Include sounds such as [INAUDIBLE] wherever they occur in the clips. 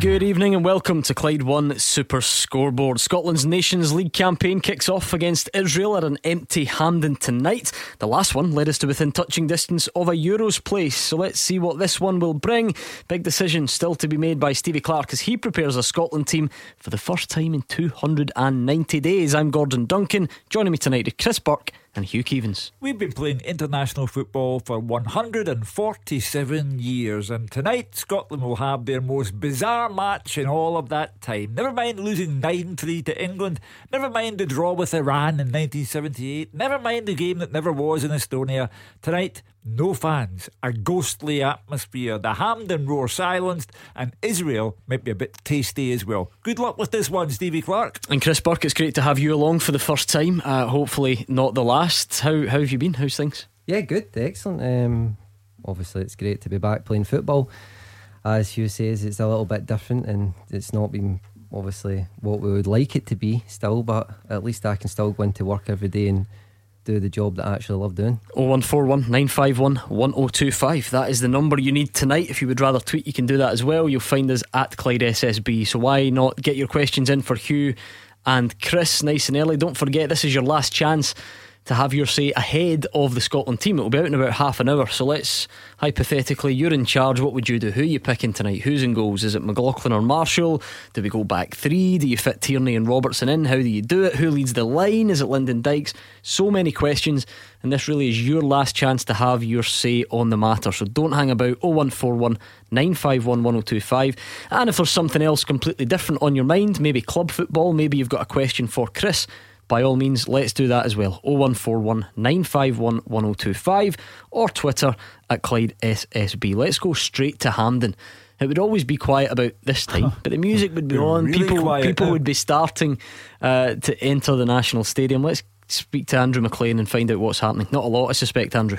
Good evening and welcome to Clyde One Super Scoreboard. Scotland's Nations League campaign kicks off against Israel at an empty Hampden tonight. The last one led us to within touching distance of a Euros place, so let's see what this one will bring. Big decision still to be made by Stevie Clarke as he prepares a Scotland team for the first time in 290 days. I'm Gordon Duncan. Joining me tonight is Chris Burke and Hugh Keevins. We've been playing international football for 147 years, and tonight Scotland will have their most bizarre match in all of that time. Never mind losing 9 3 to England, never mind the draw with Iran in 1978, never mind the game that never was in Estonia. Tonight, no fans, a ghostly atmosphere, the Hampden roar silenced, and Israel might be a bit tasty as well. Good luck with this one, Stevie Clarke. And Chris Burke, it's great to have you along for the first time. Uh, hopefully, not the last. How, how have you been? How's things? Yeah, good, excellent. Um, obviously, it's great to be back playing football. As Hugh says, it's a little bit different, and it's not been obviously what we would like it to be still, but at least I can still go into work every day and do the job that I actually love doing. 0141 951 1025. That is the number you need tonight. If you would rather tweet, you can do that as well. You'll find us at Clyde SSB. So why not get your questions in for Hugh and Chris nice and early? Don't forget, this is your last chance to have your say ahead of the Scotland team. It will be out in about half an hour. So let's hypothetically, you're in charge. What would you do? Who are you picking tonight? Who's in goals? Is it McLaughlin or Marshall? Do we go back three? Do you fit Tierney and Robertson in? How do you do it? Who leads the line? Is it Lyndon Dykes? So many questions, and this really is your last chance to have your say on the matter. So don't hang about 0141 951 1025. And if there's something else completely different on your mind, maybe club football, maybe you've got a question for Chris by all means, let's do that as well. 0141 951 1025 or Twitter at Clyde SSB. Let's go straight to Hampden. It would always be quiet about this time, but the music would be on. Really people quiet people would be starting uh, to enter the National Stadium. Let's speak to Andrew McLean and find out what's happening. Not a lot, I suspect, Andrew.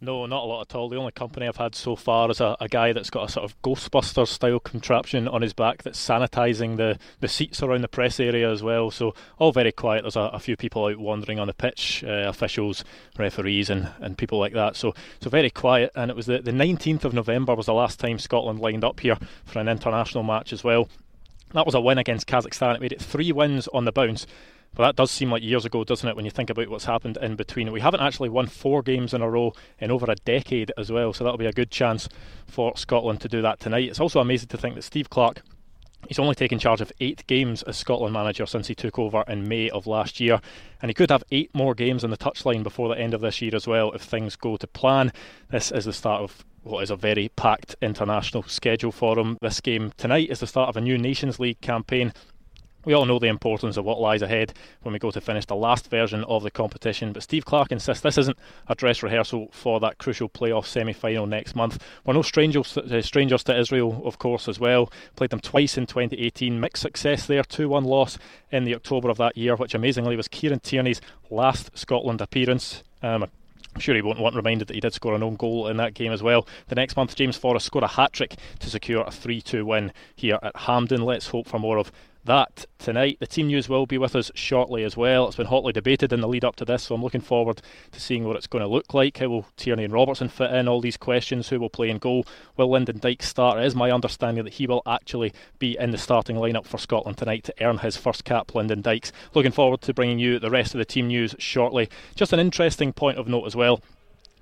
No, not a lot at all. The only company I've had so far is a, a guy that's got a sort of Ghostbusters style contraption on his back that's sanitising the, the seats around the press area as well. So, all very quiet. There's a, a few people out wandering on the pitch, uh, officials, referees, and, and people like that. So, so very quiet. And it was the, the 19th of November was the last time Scotland lined up here for an international match as well. That was a win against Kazakhstan. It made it three wins on the bounce. But that does seem like years ago, doesn't it, when you think about what's happened in between? We haven't actually won four games in a row in over a decade as well, so that'll be a good chance for Scotland to do that tonight. It's also amazing to think that Steve Clarke He's only taken charge of eight games as Scotland manager since he took over in May of last year, and he could have eight more games on the touchline before the end of this year as well if things go to plan. This is the start of what is a very packed international schedule for him. This game tonight is the start of a new Nations League campaign. We all know the importance of what lies ahead when we go to finish the last version of the competition, but Steve Clarke insists this isn't a dress rehearsal for that crucial playoff semi final next month. We're no strangers, uh, strangers to Israel, of course, as well. Played them twice in 2018, mixed success there, 2 1 loss in the October of that year, which amazingly was Kieran Tierney's last Scotland appearance. Um, I'm sure he won't want reminded that he did score an own goal in that game as well. The next month, James Forrest scored a hat trick to secure a 3 2 win here at Hampden. Let's hope for more of that tonight. The team news will be with us shortly as well. It's been hotly debated in the lead up to this, so I'm looking forward to seeing what it's going to look like. How will Tierney and Robertson fit in? All these questions. Who will play in goal? Will Lyndon Dykes start? It is my understanding that he will actually be in the starting lineup for Scotland tonight to earn his first cap, Lyndon Dykes. Looking forward to bringing you the rest of the team news shortly. Just an interesting point of note as well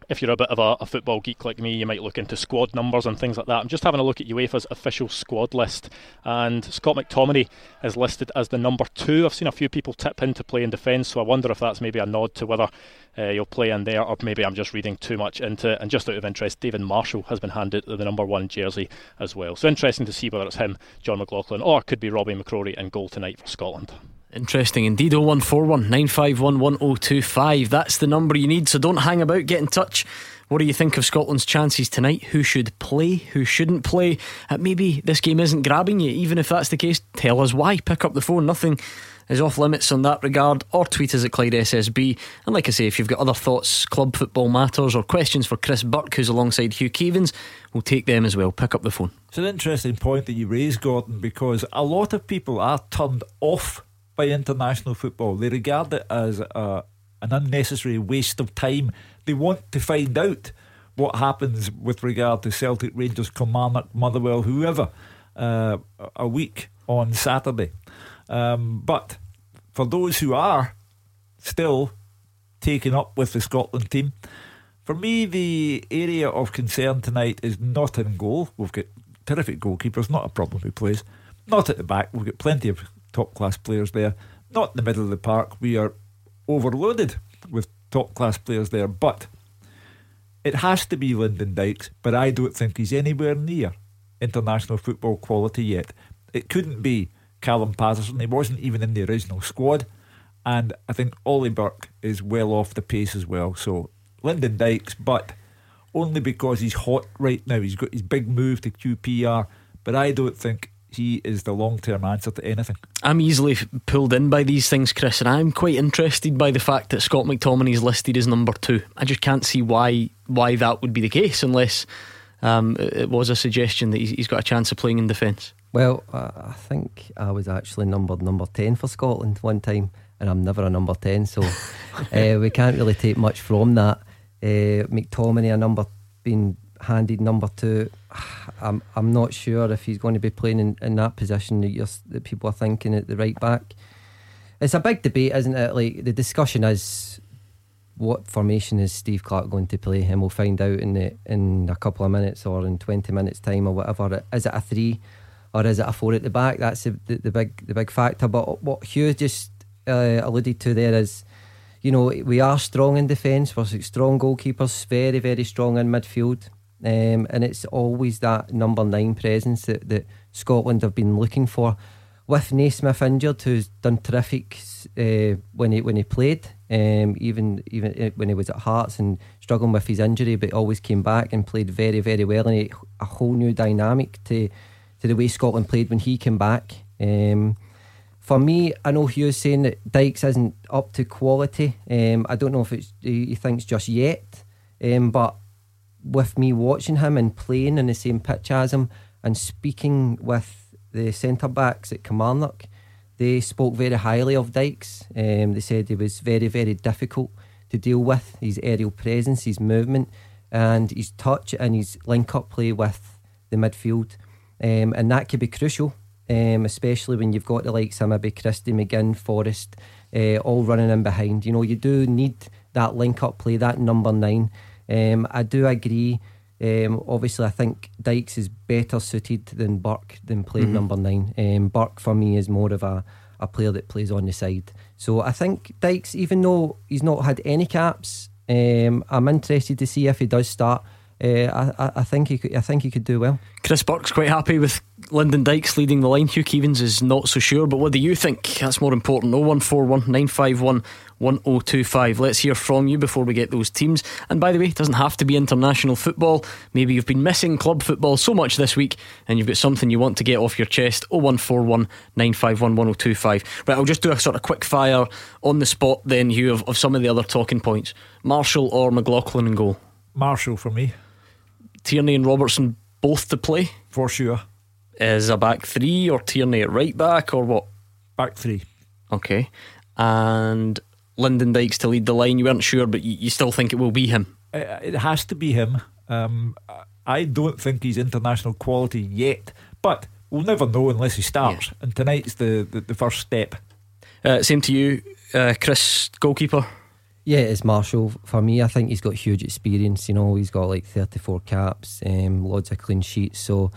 if you're a bit of a, a, football geek like me, you might look into squad numbers and things like that. I'm just having a look at UEFA's official squad list, and Scott McTominay is listed as the number two. I've seen a few people tip in to play in defence, so I wonder if that's maybe a nod to whether uh, you'll play in there, or maybe I'm just reading too much into it. And just out of interest, David Marshall has been handed the number one jersey as well. So interesting to see whether it's him, John McLaughlin, or it could be Robbie McCrorie in goal tonight for Scotland. Interesting indeed. 0141 951 1025. That's the number you need. So don't hang about. Get in touch What do you think of Scotland's chances tonight? Who should play? Who shouldn't play? Uh, maybe this game isn't grabbing you. Even if that's the case, tell us why. Pick up the phone. Nothing is off limits on that regard, or tweet us at Clyde SSB. And like I say, if you've got other thoughts, club football matters, or questions for Chris Burke, who's alongside Hugh Keevins, we'll take them as well. Pick up the phone. It's an interesting point that you raise, Gordon, because a lot of people are turned off by international football. They regard it as a, an unnecessary waste of time. They want to find out what happens with regard to Celtic, Rangers, Kilmarnock, Motherwell, whoever, uh, a week on Saturday. Um, but for those who are still taken up with the Scotland team, for me, the area of concern tonight is not in goal. We've got terrific goalkeepers, not a problem who plays. Not at the back, we've got plenty of top class players there. Not in the middle of the park, we are overloaded with top class players there. But it has to be Lyndon Dykes, but I don't think he's anywhere near international football quality yet. It couldn't be Callum Paterson. He wasn't even in the original squad. And I think Ollie Burke is well off the pace as well. So Lyndon Dykes, but only because he's hot right now. He's got his big move to QPR. But I don't think he is the long term answer to anything. I'm easily pulled in by these things, Chris, and I'm quite interested by the fact that Scott McTominay is listed as number two. I just can't see why why that would be the case unless um, it was a suggestion that he's got a chance of playing in defence. Well, I think I was actually numbered number 10 for Scotland one time, and I'm never a number 10, so [LAUGHS] uh, we can't really take much from that. Uh, McTominay, a number being handed number two, I'm I'm not sure if he's going to be playing in, in that position that, that people are thinking at the right back. It's a big debate, isn't it? Like the discussion is what formation is Steve Clarke going to play, and we'll find out in the in a couple of minutes or in twenty minutes time or whatever. Is it a three? or is it a four at the back? That's the, the, the big the big factor. But what Hugh just uh, alluded to there is, you know, we are strong in defence. We're strong goalkeepers, very very strong in midfield, um, and it's always that number nine presence that, that Scotland have been looking for. With Naismith injured, who's done terrific uh, when he when he played, um, even even uh, when he was at Hearts and struggling with his injury, but always came back and played very very well, and a whole new dynamic to to the way Scotland played when he came back. Um, for me, I know Hugh's saying that Dykes isn't up to quality. Um, I don't know if it's, he thinks just yet, um, but with me watching him and playing in the same pitch as him and speaking with the centre backs at Kilmarnock, they spoke very highly of Dykes. Um, they said he was very, very difficult to deal with. His aerial presence, his movement, and his touch and his link up play with the midfield um, and that could be crucial, um, especially when you've got the likes of maybe Christie McGinn, Forrest, uh, all running in behind. You know, you do need that link up play, that number nine. Um, I do agree. Um, obviously, I think Dykes is better suited than Burke than playing mm-hmm. number nine. Um, Burke for me is more of a, a player that plays on the side. So I think Dykes, even though he's not had any caps, um, I'm interested to see if he does start uh, I, I think he could, I think he could do well. Chris Burke's quite happy with Lyndon Dykes leading the line. Hugh Keevins is not so sure, but what do you think? That's more important. 0141 951 1025. Let's hear from you before we get those teams. And by the way, it doesn't have to be international football. Maybe you've been missing club football so much this week and you've got something you want to get off your chest. 0141 951 1025. Right, I'll just do a sort of quick fire on the spot then, Hugh, of, of some of the other talking points. Marshall or McLaughlin in goal? Marshall for me. Tierney and Robertson both to play? For sure. Is a back three or Tierney at right back or what? Back three. Okay. And Lyndon Dykes to lead the line. You weren't sure, but you, you still think it will be him? It has to be him. Um, I don't think he's international quality yet, but we'll never know unless he starts. Yeah. And tonight's the, the, the first step. Uh, same to you, uh, Chris, goalkeeper. Yeah, it's Marshall. For me, I think he's got huge experience. You know, he's got like 34 caps, um, loads of clean sheets. So,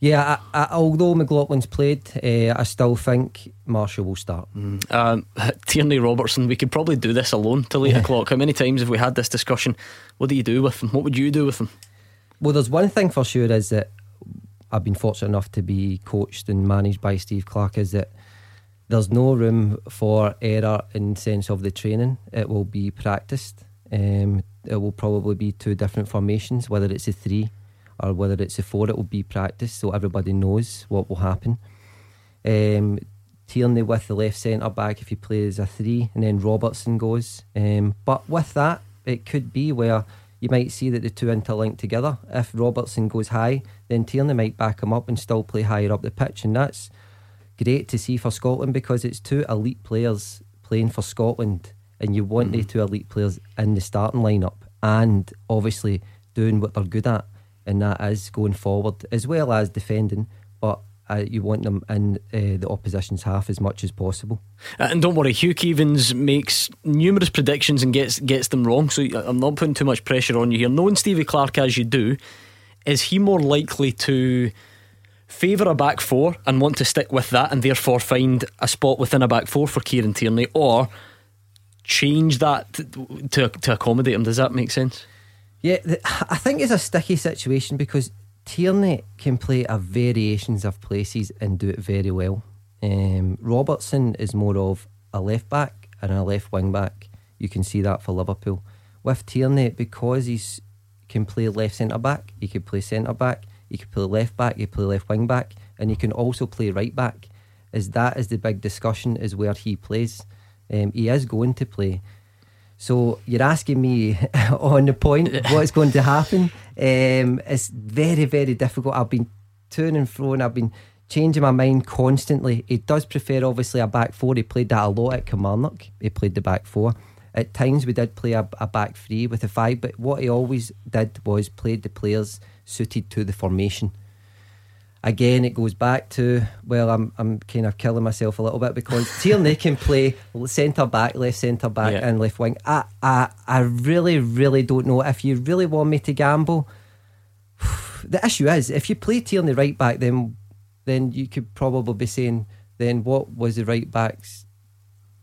yeah, I, I, although McLaughlin's played, uh, I still think Marshall will start. Mm. Um, [LAUGHS] Tierney Robertson, we could probably do this alone till 8 yeah. o'clock. How many times have we had this discussion? What do you do with them? What would you do with them? Well, there's one thing for sure is that I've been fortunate enough to be coached and managed by Steve Clarke. is that there's no room for error in sense of the training. It will be practiced. Um, it will probably be two different formations, whether it's a three or whether it's a four. It will be practice, so everybody knows what will happen. Um, Tierney with the left centre back if he plays a three, and then Robertson goes. Um, but with that, it could be where you might see that the two interlink together. If Robertson goes high, then Tierney might back him up and still play higher up the pitch, and that's great to see for Scotland because it's two elite players playing for Scotland, and you want mm-hmm. the two elite players in the starting lineup, and obviously doing what they're good at, and that is going forward as well as defending. But uh, you want them in uh, the opposition's half as much as possible. Uh, and don't worry, Hugh Keevins makes numerous predictions and gets gets them wrong. So I'm not putting too much pressure on you here. Knowing Stevie Clarke as you do, is he more likely to favour a back four and want to stick with that and therefore find a spot within a back four for Kieran Tierney, or change that to to accommodate him? Does that make sense? Yeah, I think it's a sticky situation because Tierney can play a variations of places and do it very well. Um, Robertson is more of a left back and a left wing back. You can see that for Liverpool. With Tierney, because he can play left centre back, he can play centre back, he can play left back, he can play left wing back, and he can also play right back. Is that is the big discussion? Is where he plays. Um, he is going to play so you're asking me [LAUGHS] on the point what's going to happen. Um, it's very, very difficult. I've been turning and fro I've been changing my mind constantly. He does prefer obviously a back four. He played that a lot at Kilmarnock. He played the back four. At times we did play a, a back three with a five, but what he always did was played the players suited to the formation again, it goes back to well, I'm I'm kind of killing myself a little bit because Tierney can play centre back, left centre back, yeah. and left wing. I, I I really really don't know if you really want me to gamble. [SIGHS] The issue is if you play Tierney right back, then then you could probably be saying then what was the right back's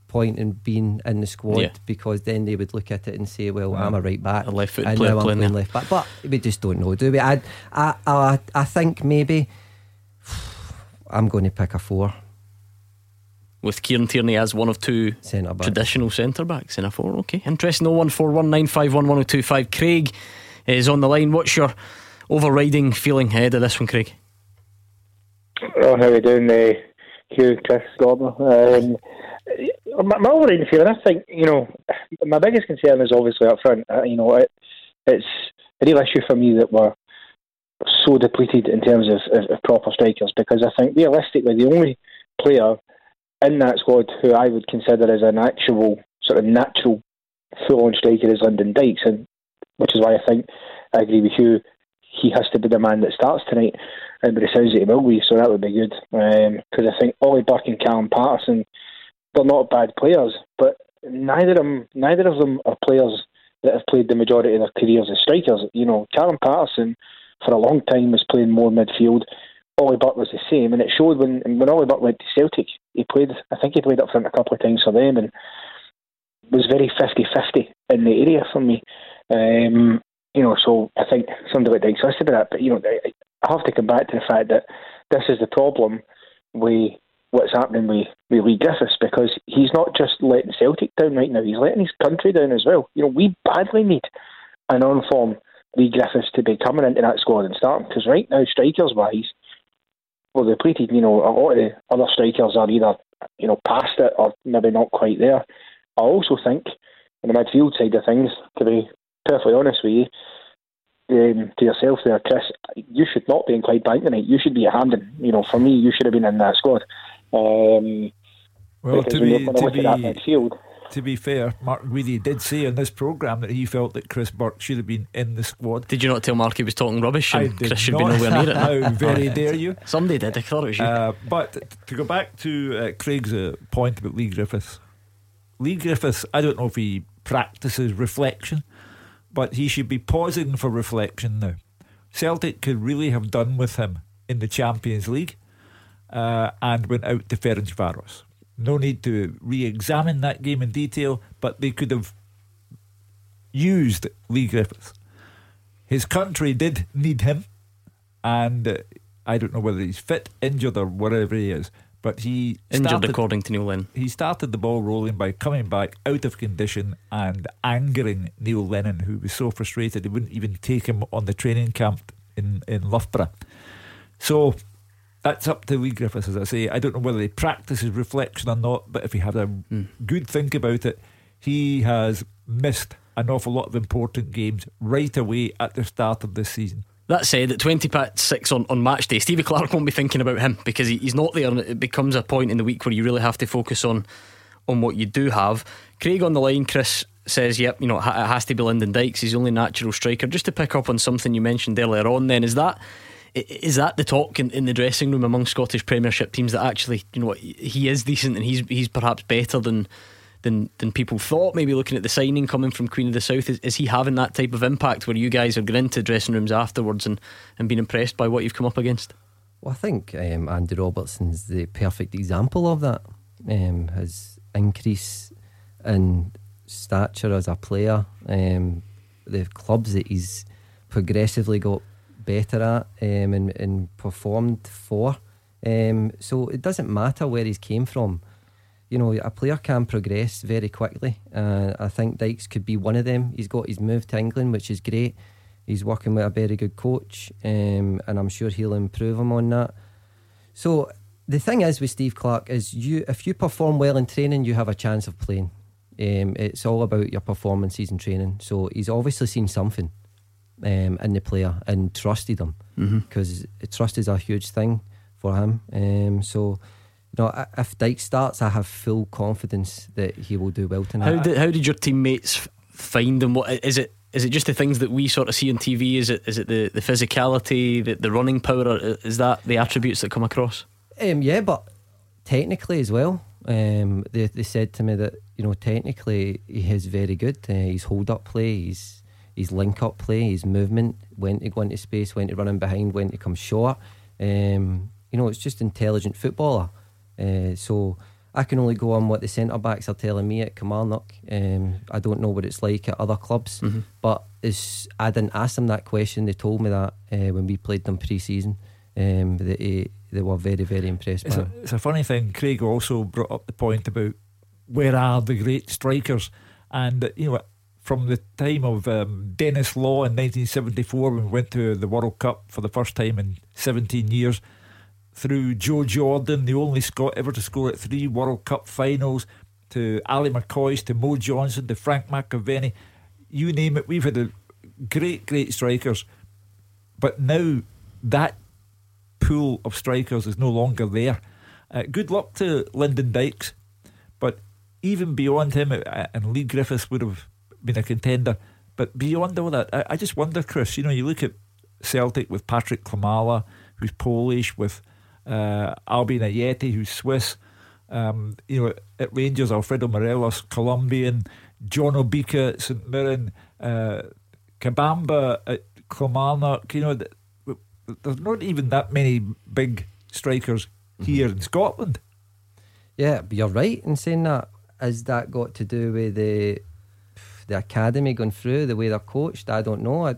point in being in the squad yeah. because then they would look at it and say, well, wow. I'm a right back, a left foot and now I'm playing left back. But we just don't know, do we? I I I, I think maybe I'm going to pick a four. With Kieran Tierney as one of two centre traditional centre backs in a four. Okay, interesting. 01419511025. Craig is on the line. What's your overriding feeling ahead of this one, Craig? Oh, how are you doing, uh, Hugh, Chris, Gordon? Um, my, my overriding feeling, I think, you know, my biggest concern is obviously up front. Uh, you know, it, it's a real issue for me that we're so depleted in terms of, of, of, proper strikers because I think realistically the only player in that squad who I would consider as an actual sort of natural full on striker is Lyndon Dykes and which is why I think I agree with you he has to be the man that starts tonight and but it sounds like he will be so that would be good. Because um, I think Ollie Burke and Callum Paterson, they're not bad players but neither of them neither of them are players that have played the majority of their careers as strikers. You know Callum Paterson for a long time was playing more midfield. Ollie Burke was the same, and it showed when when Ollie Burke went to Celtic. He played, I think he played up front a couple of times for them, and was very 50-50 in the area for me. Um, you know, so I think somebody like Dykes listed that, but you know, I, I have to come back to the fact that this is the problem with what's happening with, with Leigh Griffiths because he's not just letting Celtic down right now, he's letting his country down as well. You know, we badly need an on form Leigh Griffiths to be coming into that squad and starting. Because right now, strikers wise, well, depleted. You know, a lot of the other strikers are either you know past it or maybe not quite there. I also think on the midfield side of things, to be perfectly honest with you, um, to yourself there, Chris, you should not be in Clydebank tonight. You should be at Hampden. You know, for me, you should have been in that squad. Um, well, to be, to be, midfield, to be fair, Mark Guidi did say in this programme that he felt that Chris Burke should have been in the squad. Did you not tell Mark he was talking rubbish and I did Chris should not. be nowhere near it? [LAUGHS] How very dare you? [LAUGHS] Somebody did, I thought it was you. Uh, but to go back to uh, Craig's uh, point about Leigh Griffiths, Leigh Griffiths, I don't know if he practices reflection, but he should be pausing for reflection now. Celtic could really have done with him in the Champions League uh, and went out to Ferencvaros. No need to re examine that game in detail, but they could have used Leigh Griffiths. His country did need him, and uh, I don't know whether he's fit, injured, or whatever he is, But he injured, started, according to Neil Lennon. He started the ball rolling by coming back out of condition and angering Neil Lennon, who was so frustrated he wouldn't even take him on the training camp in in Loughborough. So that's up to Leigh Griffiths, as I say. I don't know whether he practices reflection or not, but if he had a mm. good think about it, he has missed an awful lot of important games right away at the start of this season. That said, at 20 past 6 on, on match day, Stevie Clarke won't be thinking about him because he, he's not there and it becomes a point in the week where you really have to focus on on what you do have. Craig on the line, Chris says, yep, you know, it has to be Lyndon Dykes. He's the only natural striker. Just to pick up on something you mentioned earlier on, then, is that is that the talk in, in the dressing room among Scottish Premiership teams that actually, you know, he is decent and he's he's perhaps better than than than people thought. Maybe looking at the signing coming from Queen of the South, is, is he having that type of impact where you guys are going into dressing rooms afterwards and, and being impressed by what you've come up against? Well, I think um, Andy Robertson's the perfect example of that. Um, his increase in stature as a player, um, the clubs that he's progressively got better at um, and, and performed for. Um, so it doesn't matter where he's came from you know, a player can progress very quickly. Uh, I think Dykes could be one of them. He's got his move to England, which is great. He's working with a very good coach, um, and I'm sure he'll improve him on that. So the thing is with Steve Clarke is you if you perform well in training, you have a chance of playing. Um, it's all about your performances in training. So he's obviously seen something um, in the player and trusted him because mm-hmm. trust is a huge thing for him. Um, so you know, if Dyke starts, I have full confidence that he will do well tonight. How did how did your teammates find him? What is it? Is it just the things that we sort of see on TV? Is it is it the, the physicality, the, the running power? Is that the attributes that come across? Um, yeah, but technically as well. Um, they they said to me that you know technically he is very good. Uh, his hold up play, his his link up play, his movement, when to go into space, when to run in behind, when to come short. Um, you know, it's just intelligent footballer. Uh, so I can only go on what the centre backs are telling me at Kilmarnock. Um, I don't know what it's like at other clubs, mm-hmm. but I didn't ask them that question. They told me that uh, when we played them pre-season. Um, they, they were very, very impressed. It's a, it's a funny thing. Craig also brought up the point about where are the great strikers, and you know from the time of um, Denis Law in 1974 when we went to the World Cup for the first time in 17 years through Joe Jordan, the only Scot ever to score at three World Cup finals, to Ally McCoist, to Mo Johnston, to Frank McAvennie, you name it. We've had great, great strikers. But now that pool of strikers is no longer there. Uh, good luck to Lyndon Dykes, but even beyond him, uh, and Leigh Griffiths would have been a contender. But beyond all that, I, I just wonder, Chris, you know, you look at Celtic with Patrick Klimala, who's Polish, with uh, Albian Ajeti, who's Swiss. Um, you know, at Rangers, Alfredo Morelos, Colombian, John Obika at St Mirren, uh, Kabamba at Kilmarnock. You know, there's not even that many big strikers mm-hmm. here in Scotland. Yeah, you're right in saying that. Has that got to do with the the academy going through the way they're coached? I don't know. I,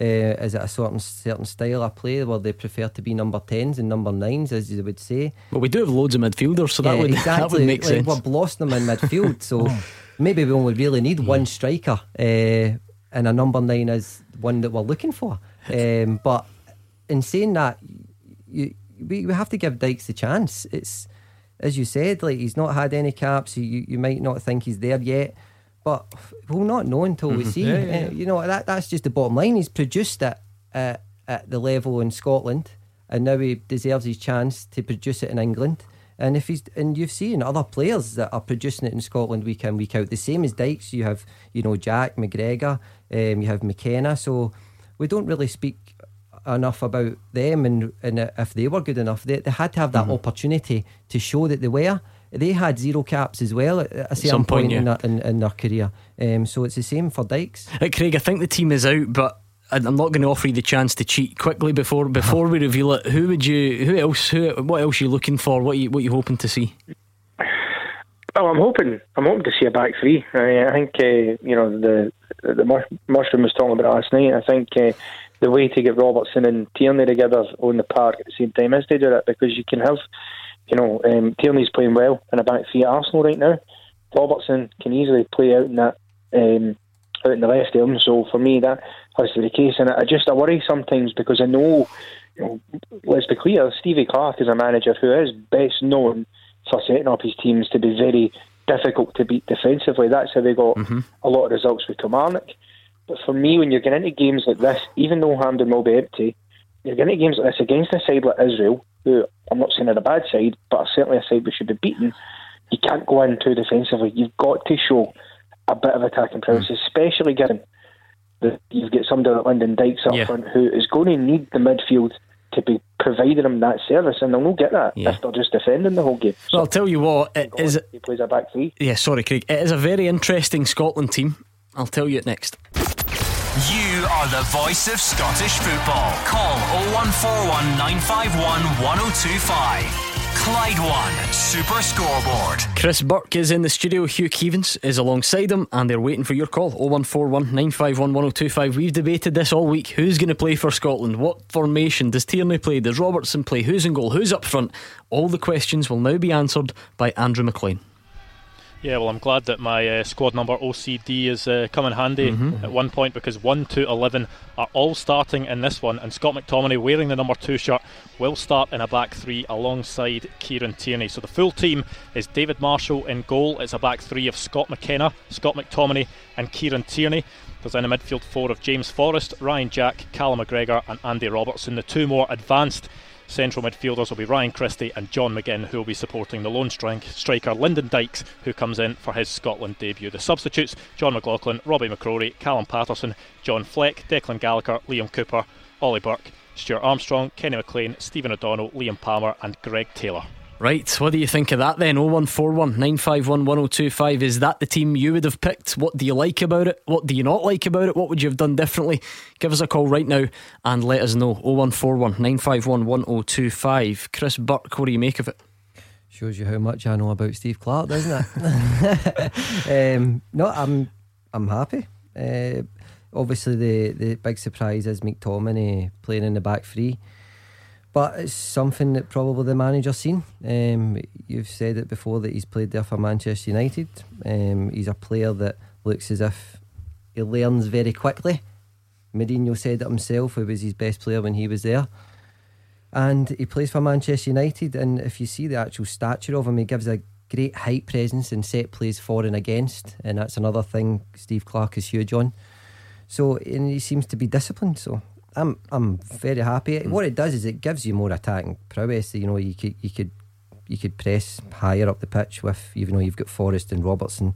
uh, is it a certain certain style of play where they prefer to be number tens and number nines, as you would say? Well, we do have loads of midfielders, so yeah, [LAUGHS] that would exactly. that would make like sense. We're blossoming in midfield, so oh. [LAUGHS] maybe we only really need one striker, uh, and a number nine is one that we're looking for. [LAUGHS] Um, but in saying that, you, we we have to give Dykes the chance. It's as you said, like he's not had any caps. You you might not think he's there yet but we'll not know until we mm-hmm. see. Yeah, yeah, yeah. Uh, you know that that's just the bottom line. He's produced it uh, at the level in Scotland, and now he deserves his chance to produce it in England. And if he's and you've seen other players that are producing it in Scotland week in week out, the same as Dykes. You have you know Jack McGregor, um, you have McKenna. So we don't really speak enough about them, and and if they were good enough, they, they had to have that mm-hmm. opportunity to show that they were they had zero caps as well at a certain Some point, point yeah. in, their, in, in, their career. Um, so it's the same for Dykes. Uh, Craig, I think the team is out, but I'm not going to offer you the chance to cheat quickly before before we reveal it. Who would you? Who else? Who? What else are you looking for? What are you what are you hoping to see? Well, I'm hoping I'm hoping to see a back three. I, I think uh, you know the the mushroom was talking about last night. I think uh, the way to get Robertson and Tierney together on the park at the same time is to do that because you can have You know, um, Tierney's playing well in a back three at Arsenal right now. Robertson can easily play out in that um, out in the left arm. So for me, that has to be the case. And I just I worry sometimes because I know, you know, let's be clear, Stevie Clarke is a manager who is best known for setting up his teams to be very difficult to beat defensively. That's how they got mm-hmm. a lot of results with Kilmarnock. But for me, when you're getting into games like this, even though Hampden will be empty, you're getting into games like this against a side like Israel, who I'm not saying are a bad side, but certainly a side we should be beaten. You can't go in too defensively. You've got to show a bit of attacking prowess, mm. especially given that you've got somebody like Lyndon Dykes up yeah. front who is going to need the midfield to be providing him that service, and they'll not get that yeah. if they're just defending the whole game. So well, I'll tell you what, it is. He plays a back three. Yeah, sorry, Craig. It is a very interesting Scotland team. I'll tell you it next. You are the voice of Scottish football. Call 0141 951 1025. Clyde One Super Scoreboard. Chris Burke is in the studio. Hugh Keevins is alongside him, and they're waiting for your call. 0141 951 1025. We've debated this all week. Who's going to play for Scotland? What formation? Does Tierney play? Does Robertson play? Who's in goal? Who's up front? All the questions will now be answered by Andrew McLean. Yeah, well, I'm glad that my uh, squad number OCD is uh, coming handy mm-hmm. at one point because 1 to 11 are all starting in this one, and Scott McTominay, wearing the number 2 shirt, will start in a back three alongside Kieran Tierney. So the full team is David Marshall in goal. It's a back three of Scott McKenna, Scott McTominay, and Kieran Tierney. There's then a midfield four of James Forrest, Ryan Jack, Callum McGregor, and Andy Robertson. The two more advanced Central midfielders will be Ryan Christie and John McGinn, who will be supporting the lone striker Lyndon Dykes, who comes in for his Scotland debut. The substitutes John McLaughlin, Robbie McCrorie, Callum Paterson, John Fleck, Declan Gallagher, Liam Cooper, Ollie Burke, Stuart Armstrong, Kenny McLean, Stephen O'Donnell, Liam Palmer, and Greg Taylor. Right, what do you think of that then? 0141 951 1025. Is that the team you would have picked? What do you like about it? What do you not like about it? What would you have done differently? Give us a call right now and let us know. 0141 951 1025. Chris Burke, what do you make of it? Shows you how much I know about Steve Clarke, doesn't it? [LAUGHS] um, no, I'm I'm happy. Uh, obviously, the, the big surprise is McTominay playing in the back three. But it's something that probably the manager's seen. Um, you've said it before that he's played there for Manchester United. Um, he's a player that looks as if he learns very quickly. Mourinho said it himself, he was his best player when he was there. And he plays for Manchester United. And if you see the actual stature of him, he gives a great height presence and set plays for and against. And that's another thing Steve Clarke is huge on. So and he seems to be disciplined. So I'm I'm very happy. Mm. What it does is it gives you more attacking prowess. You know, you could you could you could press higher up the pitch with even though you've got Forrest and Robertson,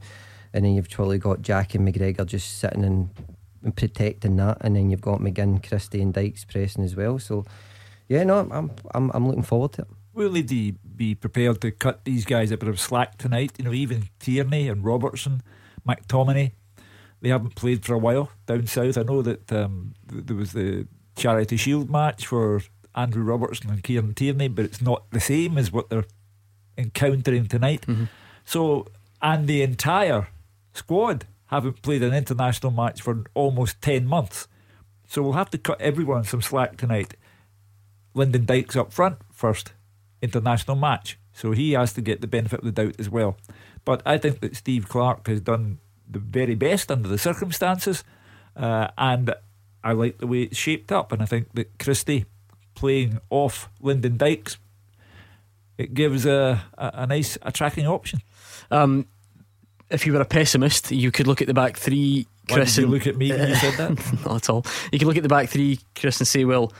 and then you've probably got Jack and McGregor just sitting and, and protecting that, and then you've got McGinn, Christie, and Dykes pressing as well. So, yeah, no, I'm I'm I'm looking forward to it. Will he be prepared to cut these guys a bit of slack tonight? You know, even Tierney and Robertson, McTominay, they haven't played for a while down south. I know that um, there was the Charity Shield match for Andrew Robertson and Kieran Tierney, but it's not the same as what they're encountering tonight. Mm-hmm. So, and the entire squad haven't played an international match for almost 10 months. So we'll have to cut everyone some slack tonight. Lyndon Dykes up front, first international match. So he has to get the benefit of the doubt as well. But I think that Steve Clarke has done the very best under the circumstances. Uh, and I like the way it's shaped up. And I think that Christie playing off Lyndon Dykes, it gives a, a, a nice attacking option. Um, if you were a pessimist, you could look at the back three. Chris Why did you look at me when you said that? [LAUGHS] not at all. You could look at the back three, Chris, and say, well,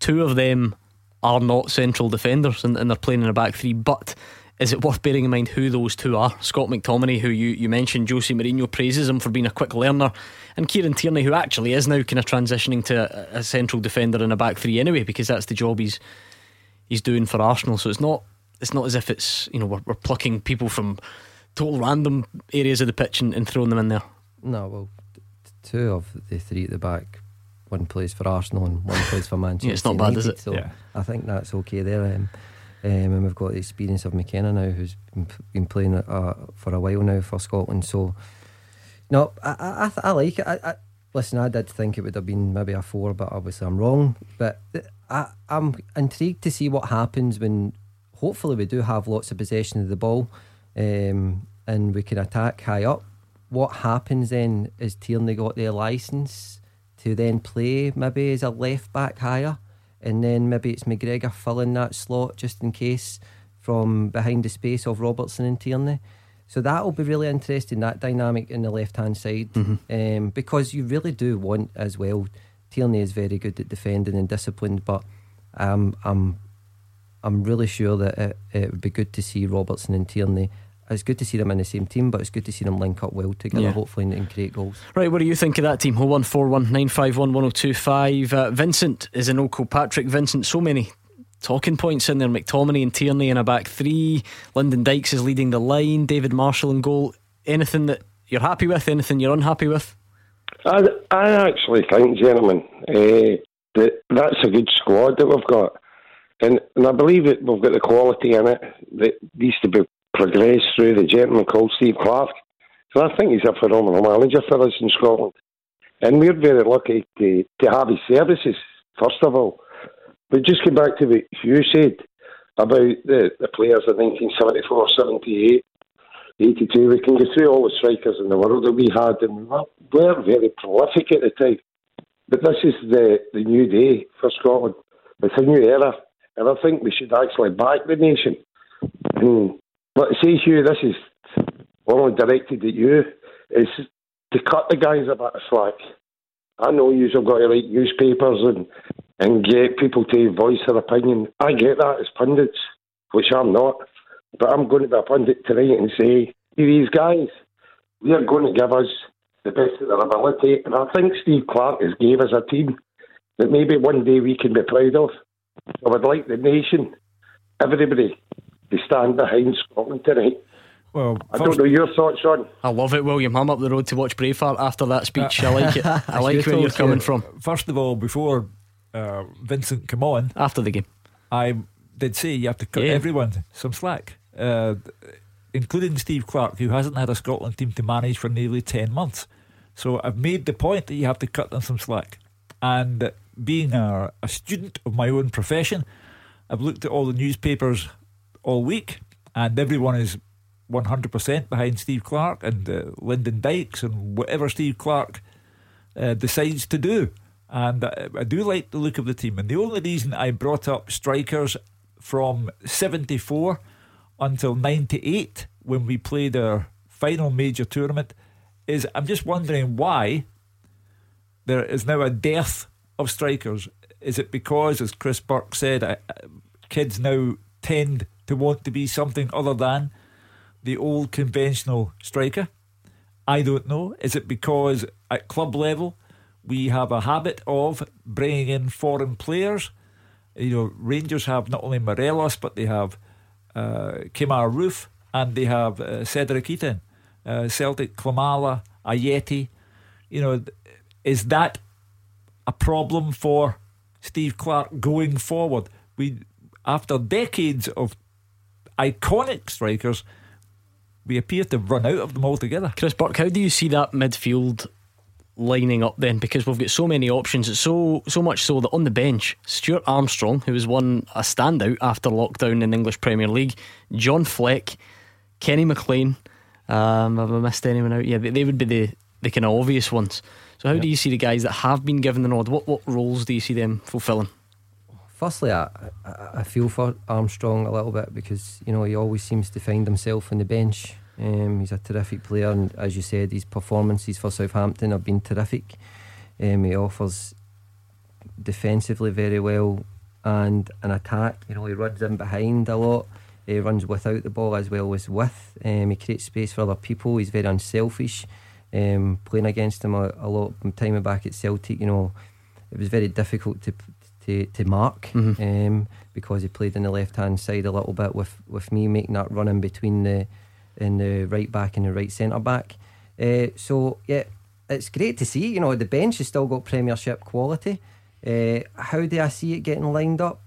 two of them are not central defenders and, and they're playing in a back three, but is it worth bearing in mind who those two are? Scott McTominay, who you, you mentioned, Jose Mourinho praises him for being a quick learner, and Kieran Tierney, who actually is now kind of transitioning to a, a central defender in a back three anyway, because that's the job he's he's doing for Arsenal. So it's not it's not as if it's you know we're, we're plucking people from total random areas of the pitch and, and throwing them in there. No, well, two of the three at the back one plays for Arsenal and one plays for Manchester. [LAUGHS] yeah, it's not United, bad, is it? So yeah. I think that's okay there. Um, um, and we've got the experience of McKenna now, who's been, playing uh, for a while now for Scotland. So, no, I I, I like it. I, I, listen, I did think it would have been maybe a four, but obviously I'm wrong. But I, I'm intrigued to see what happens when hopefully we do have lots of possession of the ball, um, and we can attack high up. What happens then is Tierney got their license to then play maybe as a left back higher, and then maybe it's McGregor filling that slot just in case from behind the space of Robertson and Tierney. So that will be really interesting, that dynamic in the left hand side, Mm-hmm. um, because you really do want as well. Tierney is very good at defending and disciplined, but um, I'm I'm really sure that it, it would be good to see Robertson and Tierney. It's good to see them in the same team, but it's good to see them link up well together, Yeah. hopefully, and, and create goals. Right, what do you think of that team? 0141 951 1025. Uh, Vincent is an Old Kilpatrick. Vincent, so many talking points in there. McTominay and Tierney in a back three. Lyndon Dykes is leading the line. David Marshall in goal. Anything that you're happy with? Anything you're unhappy with? I, I actually think, gentlemen, uh, that that's a good squad that we've got, and and I believe that we've got the quality in it that needs to be progressed through the gentleman called Steve Clarke. So I think he's a phenomenal manager for us in Scotland, and we're very lucky to to have his services first of all. But just get back to what you said about the, the players of 1974, 78, 82. We can go through all the strikers in the world that we had, and we were, were very prolific at the time. But this is the, the new day for Scotland. It's a new era, and I think we should actually back the nation. And but see, Hugh, this is only directed at you, is to cut the guys a bit of slack. I know you've got to write newspapers and, and get people to voice their opinion. I get that as pundits, which I'm not. But I'm going to be a pundit tonight and say, these guys, we are going to give us the best of their ability. And I think Steve Clarke has gave us a team that maybe one day we can be proud of. So I would like the nation, everybody, to stand behind Scotland tonight. Well, I don't know your thoughts, Sean. I love it, William. I'm up the road to watch Braveheart after that speech. I like it. [LAUGHS] I like you where you're coming from first of all, before uh, Vincent come on, after the game. I did say you have to cut Yeah. everyone some slack, uh, including Steve Clarke, who hasn't had a Scotland team to manage for nearly 10 months. So I've made the point that you have to cut them some slack. And uh, being a, a student of my own profession, I've looked at all the newspapers all week, and everyone is 100% behind Steve Clarke and uh, Lyndon Dykes and whatever Steve Clarke uh, decides to do. And I, I do like the look of the team. And the only reason I brought up strikers from 74 until 98, when we played our final major tournament, is I'm just wondering why there is now a dearth of strikers. Is it because, as Chris Burke said, uh, uh, kids now tend to want to be something other than the old conventional striker? I don't know. Is it because at club level we have a habit of bringing in foreign players? You know, Rangers have not only Morelos, but they have uh, Kemar Roofe and they have uh, Cedric Itten, uh, Celtic Klimala, Ajeti. You know, is that a problem for Steve Clarke going forward? We, after decades of iconic strikers, we appear to have run out of them altogether. Chris Burke, how do you see that midfield lining up then? Because we've got so many options. It's so so much so that on the bench, Stuart Armstrong, who has won a standout after lockdown in the English Premier League, John Fleck, Kenny McLean. Um, have I missed anyone out? Yeah, they, they would be the, the kind of obvious ones. So how do you see the guys that have been given the nod? What what roles do you see them fulfilling? Firstly, I, I, feel for Armstrong a little bit because you know he always seems to find himself on the bench. Um, he's a terrific player, and as you said, his performances for Southampton have been terrific. Um, he offers defensively very well and an attack. You know, he runs in behind a lot. He runs without the ball as well as with. Um, he creates space for other people. He's very unselfish. Um, playing against him a, a lot time back at Celtic, you know, it was very difficult to to, to mark Mhm. um, because he played in the left hand side a little bit with, with me making that run in between the in the right back and the right centre back. Uh, so yeah, it's great to see. You know, the bench has still got Premiership quality. Uh, how do I see it getting lined up?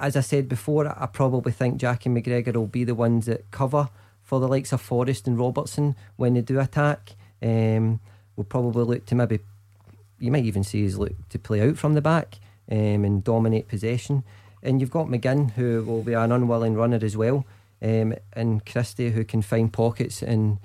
As I said before, I probably think Jack and McGregor will be the ones that cover for the likes of Forrest and Robertson when they do attack. Um, we'll probably look to maybe, you might even see us look to play out from the back um, and dominate possession. and you've got McGinn who will be an unwilling runner as well, um, and Christie who can find pockets. And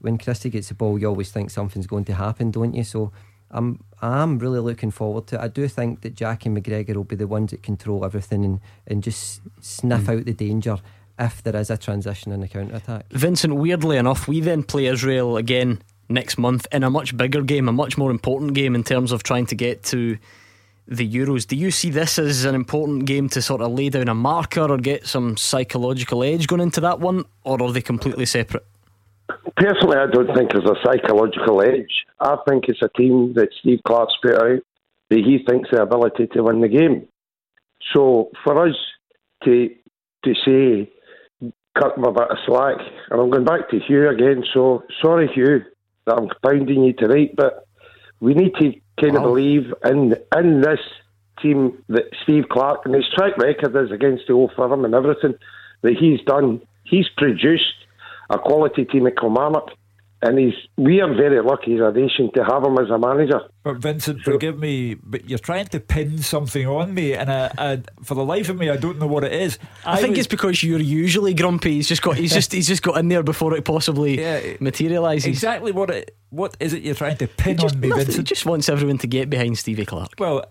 when Christie gets the ball, you always think something's going to happen, don't you? So I'm I'm really looking forward to it. I do think that Jack and McGregor will be the ones that control everything and, and just sniff mm. out the danger if there is a transition in the counter attack. Vincent, weirdly enough, we then play Israel again next month in a much bigger game, a much more important game in terms of trying to get to the Euros. Do you see this as an important game to sort of lay down a marker or get some psychological edge going into that one, or are they completely separate? Personally, I don't think there's a psychological edge. I think it's a team that Steve Clarke's put out that he thinks the ability to win the game. So for us to to say cut a bit of slack, and I'm going back to Hugh again. So sorry, Hugh, that I'm pounding you tonight, but we need to kind wow. of believe in in this team that Steve Clarke and his track record is against the old firm and everything that he's done. He's produced a quality team at Kilmarnock. And he's we are very lucky as a nation to have him as a manager. But Vincent, so, forgive me, but you're trying to pin something on me, and I, I, for the life of me, I don't know what it is. I, I think was, it's because you're usually grumpy. He's just got he's [LAUGHS] just he's just got in there before it possibly yeah, materialises. Exactly what it what is it you're trying to pin just, on me, nothing, Vincent? He just wants everyone to get behind Stevie Clarke. Well.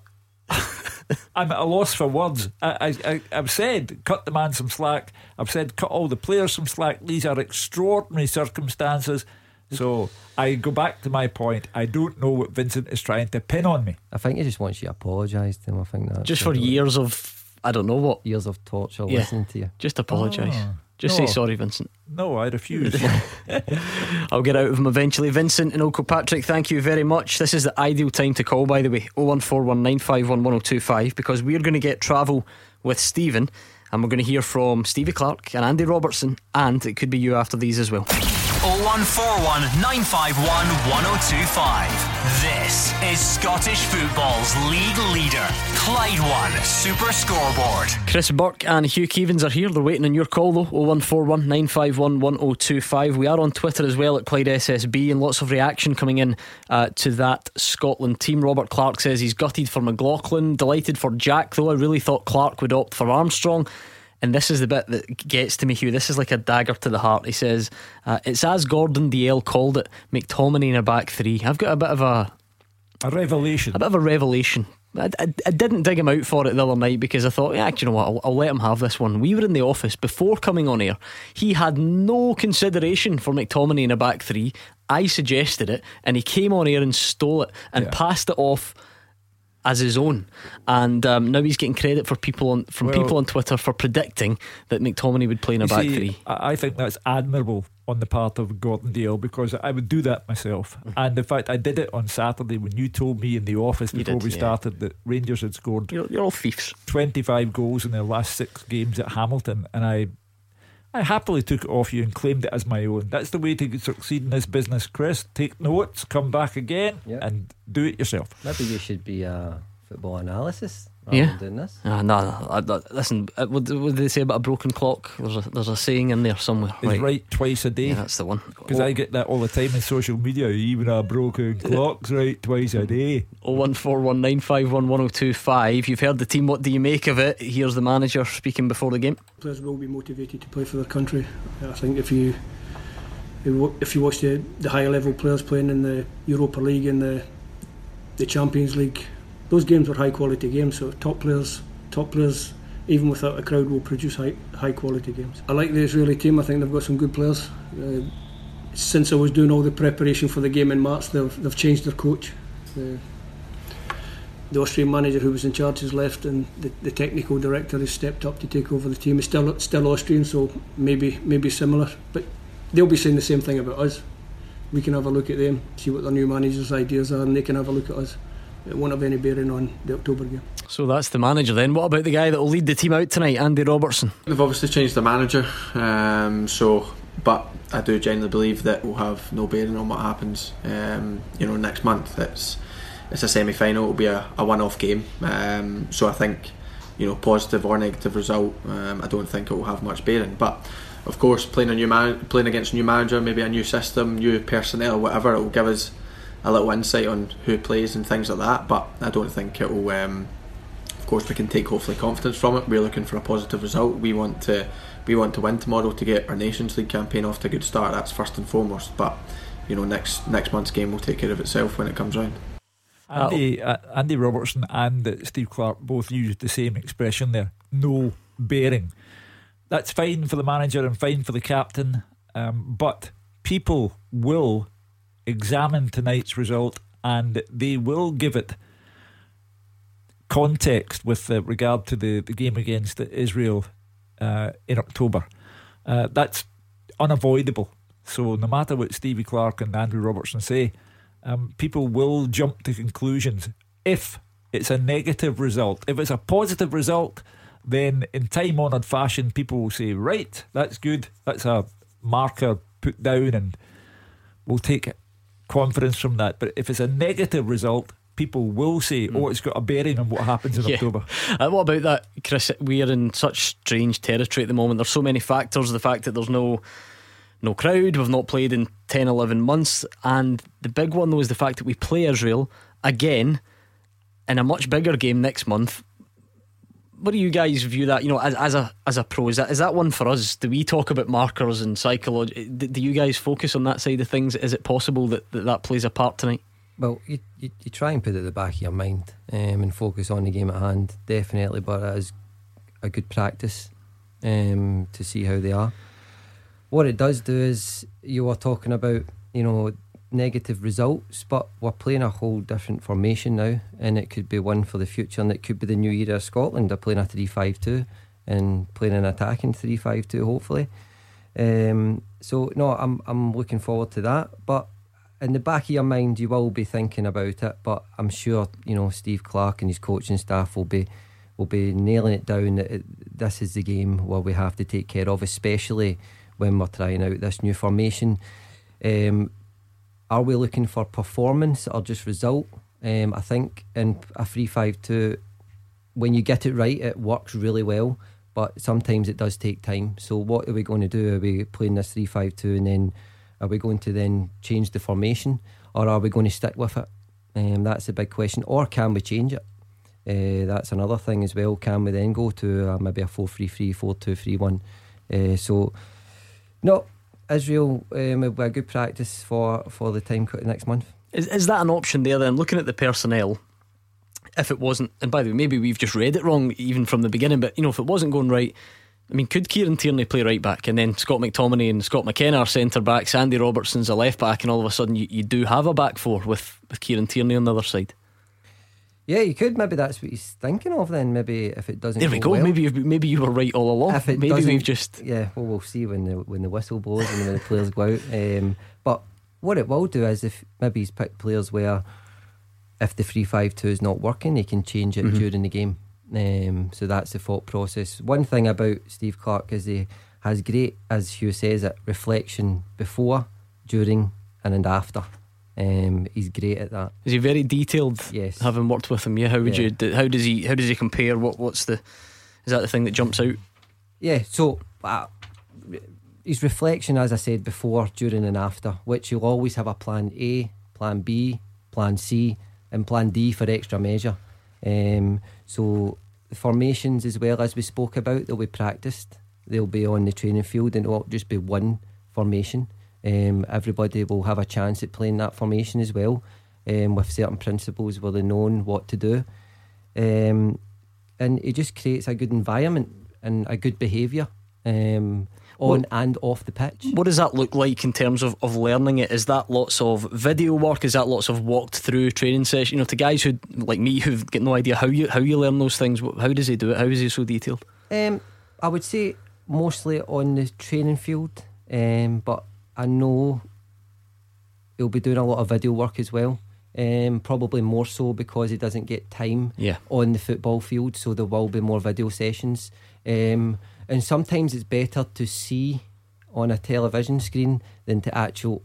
I'm at a loss for words. I, I, I've said cut the man some slack. I've said cut all the players some slack. These are extraordinary circumstances. So I go back to my point. I don't know what Vincent is trying to pin on me. I think he just wants you to apologise to him. I think that just for years of I don't know what years of torture yeah. listening to you. Just apologise. Oh, just no. say sorry, Vincent. No, I refuse. [LAUGHS] I'll get out of him eventually. Vincent and Old Kilpatrick, thank you very much. This is the ideal time to call, by the way, 01419511025, because we're going to get travel with Stephen and we're going to hear from Stevie Clarke and Andy Robertson, and it could be you after these as well. 0141 951 1025. This is Scottish football's league leader, Clyde One Super Scoreboard. Chris Burke and Hugh Keevins are here. They're waiting on your call though. 0141 951 1025. We are on Twitter as well at Clyde SSB and lots of reaction coming in uh, to that Scotland team. Robert Clark says he's gutted for McLaughlin, delighted for Jack though. I really thought Clarke would opt for Armstrong. And this is the bit that gets to me, Hugh. This is like a dagger to the heart. He says, uh, It's as Gordon Dalziel called it McTominay in a back three. I've got a bit of a. A revelation. A bit of a revelation. I, I, I, didn't dig him out for it the other night because I thought, yeah, you know what, I'll, I'll, let him have this one. We were in the office before coming on air. He had no consideration for McTominay in a back three. I suggested it, and he came on air and stole it and yeah. passed it off as his own, and um, now he's getting credit for people on from well, people on Twitter for predicting that McTominay would play in a back see, three. I think that's admirable on the part of Gordon Dalziel because I would do that myself. Mm-hmm. And in fact, I did it on Saturday when you told me in the office before did, we yeah. started that Rangers had scored. You're, you're all thieves. Twenty-five goals in their last six games at Hamilton, and I I happily took it off you and claimed it as my own. That's the way to succeed in this business, Chris. Take notes, come back again, yep. and do it yourself. Maybe you should be a football analysis yeah. doing this. Uh, no, I, I, listen, uh, what, what, do they say about a broken clock? There's a, there's a saying in there somewhere. It's right, right twice a day. Yeah, that's the one. Because oh. I get that all the time in social media. Even a broken [LAUGHS] clock's right twice a day. 01419511025. You've heard the team. What do you make of it? Here's the manager speaking before the game. Players will be motivated to play for their country. I think if you if you watch the, the higher level players playing in the Europa League and the the Champions League those games were high quality games. So top players, top players, even without a crowd, will produce high high quality games. I like the Israeli team. I think they've got some good players. Uh, since I was doing all the preparation for the game in March, they've they've changed their coach. Uh, the Austrian manager who was in charge has left, and the, the technical director has stepped up to take over the team. It's still still Austrian, so maybe maybe similar, but they'll be saying the same thing about us. We can have a look at them, see what their new manager's ideas are, and they can have a look at us it won't have any bearing on the October game. So that's the manager then. What about the guy that will lead the team out tonight, Andy Robertson? They've obviously changed the manager, um, so but I do genuinely believe that it will have no bearing on what happens. Um, you know, next month it's it's a semi-final. It'll be a, a one-off game. Um, so I think you know, positive or negative result, um, I don't think it will have much bearing. But of course, playing a new man, playing against a new manager, maybe a new system, new personnel, whatever, it will give us a little insight on who plays and things like that. But I don't think it will. Um, of course, we can take hopefully confidence from it. We're looking for a positive result. We want to we want to win tomorrow to get our Nations League campaign off to a good start. That's first and foremost. But you know, next next month's game will take care of itself when it comes round. Andy, uh, Andy Robertson and Steve Clarke both used the same expression there. No bearing. That's fine for the manager and fine for the captain, um, but people will examine tonight's result and they will give it context with uh, regard to the, the game against Israel uh, in October. Uh, that's unavoidable. So, no matter what Stevie Clarke and Andrew Robertson say, um, people will jump to conclusions if it's a negative result. If it's a positive result, then in time honoured fashion, people will say, right, that's good. That's a marker put down, and we'll take confidence from that. But if it's a negative result, people will say, mm. "Oh, it's got a bearing on what happens in yeah. October." [LAUGHS] Uh, what about that, Chris? We are in such strange territory at the moment. There's so many factors. The fact that there's no no crowd, we've not played in 10, 11 months, and the big one though is the fact that we play Israel again in a much bigger game next month. What do you guys view that? You know, as, as a as a pro, is that is that one for us? Do we talk about markers and psychology? Do you guys focus on that side of things? Is it possible that that, that plays a part tonight? Well, you, you, you try and put it at the back of your mind um, and focus on the game at hand, definitely, but it is a good practice um, to see how they are. What it does do is you were talking about, you know, negative results, but we're playing a whole different formation now, and it could be one for the future, and it could be the new era of Scotland. They're playing a 3 5 2 and playing an attacking 3 5 2, hopefully. Um, so, no, I'm, I'm looking forward to that, but in the back of your mind, you will be thinking about it, but I'm sure you know Steve Clarke and his coaching staff will be will be nailing it down that it, this is the game where we have to take care of, especially when we're trying out this new formation. Um, are we looking for performance or just result? Um, I think in a three-five-two, when you get it right, it works really well. But sometimes it does take time. So what are we going to do? Are we playing this three-five-two and then? Are we going to then change the formation or are we going to stick with it? Um, that's a big question. Or can we change it? Uh, that's another thing as well. Can we then go to uh, maybe a 4 3 3, 4 2 3 1? Uh, so, no, Israel um, will be a good practice for, for the time cut next month. Is, is that an option there then? Looking at the personnel, if it wasn't, and by the way, maybe we've just read it wrong even from the beginning, but you know, if it wasn't going right, I mean, could Kieran Tierney play right back and then Scott McTominay and Scott McKenna are centre backs, Andy Robertson's a left back, and all of a sudden you, you do have a back four with, with Kieran Tierney on the other side? Yeah, you could. Maybe that's what he's thinking of. Then maybe if it doesn't. There we go. Well, maybe maybe you were right all along. If it maybe we've just. Yeah, well, we'll see when the when the whistle blows and when the players go out. Um, but what it will do is if maybe he's picked players where if the three five two is not working, he can change it mm-hmm. during the game. Um, so that's the thought process. One thing about Steve Clarke is he has great, as Hugh says, it reflection before, during, and after. Um, he's great at that. Is he very detailed? Yes. Having worked with him, yeah. How would yeah. you? How does he? How does he compare? What What's the? Is that the thing that jumps out? Yeah. So. Uh, his reflection, as I said before, during and after, which you'll always have a plan A, plan B, plan C, and plan D for extra measure. Um, so the formations as well as we spoke about, they'll be practiced. They'll be on the training field, and it'll just be one formation. Um, everybody will have a chance at playing that formation as well, um, with certain principles where they know what to do. Um, and it just creates a good environment and a good behaviour. Um, on and off the pitch. What does that look like in terms of, of learning it? Is that lots of video work? Is that lots of walked through training sessions? You know, to guys who like me who've got no idea how you how you learn those things. How does he do it? How is he so detailed? Um, I would say mostly on the training field, um, but I know he'll be doing a lot of video work as well. Um, probably more so because he doesn't get time yeah. on the football field, so there will be more video sessions. Um, and sometimes it's better to see on a television screen than to actually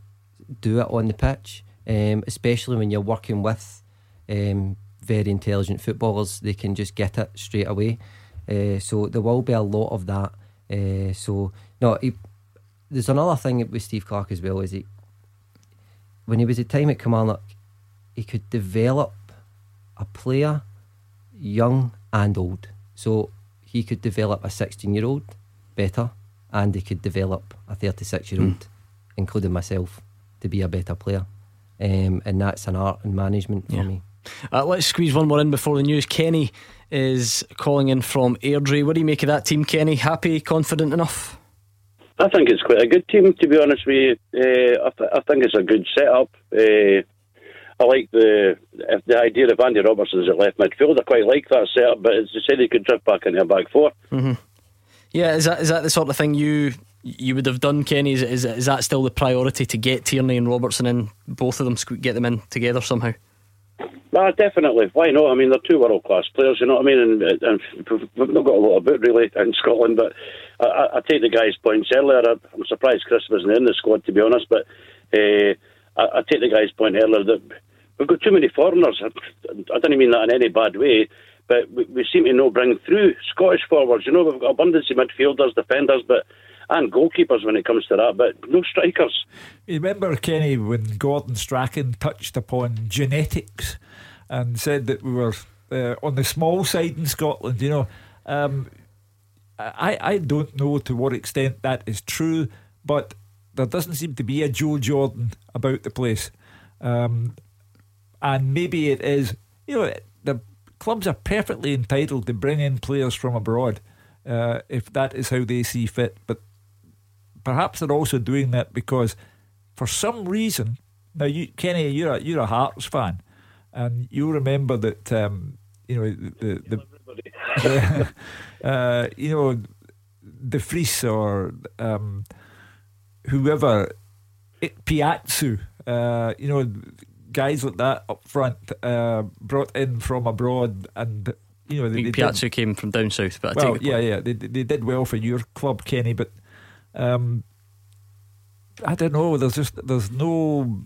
do it on the pitch, um, especially when you're working with um, very intelligent footballers. They can just get it straight away. Uh, so there will be a lot of that. Uh, so no, he, there's another thing with Steve Clarke as well. Is he when he was at time at Kilmarnock, he could develop a player, young and old. So he could develop a 16 year old better, and he could develop a 36 year old, mm. including myself, to be a better player. Um, and that's an art and management for yeah. me. Uh, let's squeeze one more in before the news. Kenny is calling in from Airdrie. What do you make of that team, Kenny? Happy, confident enough? I think it's quite a good team, to be honest with you. Uh, I, th- I, think it's a good setup. Uh, I like the the idea of Andy Robertson as a left midfield. I quite like that setup, but as I said, he could drift back into a back 4 mm-hmm. Yeah, is that is that the sort of thing you you would have done, Kenny? Is, is, is that still the priority to get Tierney and Robertson in, both of them, get them in together somehow? No, definitely. Why not? I mean, they're two world class players. You know what I mean? And, and we've not got a lot about really in Scotland, but I, I take the guy's points earlier. I'm surprised Chris wasn't in the squad, to be honest. But uh, I, I, take the guy's point earlier that we've got too many foreigners. I, I don't mean that in any bad way, but we, we seem to not bring through Scottish forwards. You know, we've got abundance of midfielders, defenders, but and goalkeepers when it comes to that, but no strikers. You remember, Kenny, when Gordon Strachan touched upon genetics and said that we were uh, on the small side in Scotland, you know. Um, I, I don't know to what extent that is true, but there doesn't seem to be a Joe Jordan about the place. Um, and maybe it is, you know, the clubs are perfectly entitled to bring in players from abroad uh, if that is how they see fit. But perhaps they're also doing that because for some reason, now, you, Kenny, you're a, you're a Hearts fan, and you remember that, um, you know, the, the, [LAUGHS] the uh, you know, De Vries or um, whoever, Piatsu, uh, you know, guys like that up front uh, brought in from abroad and you know, they, they Piatsu came from down south, but well, yeah, yeah, they they did well for your club, Kenny. But um, I don't know. There's just there's no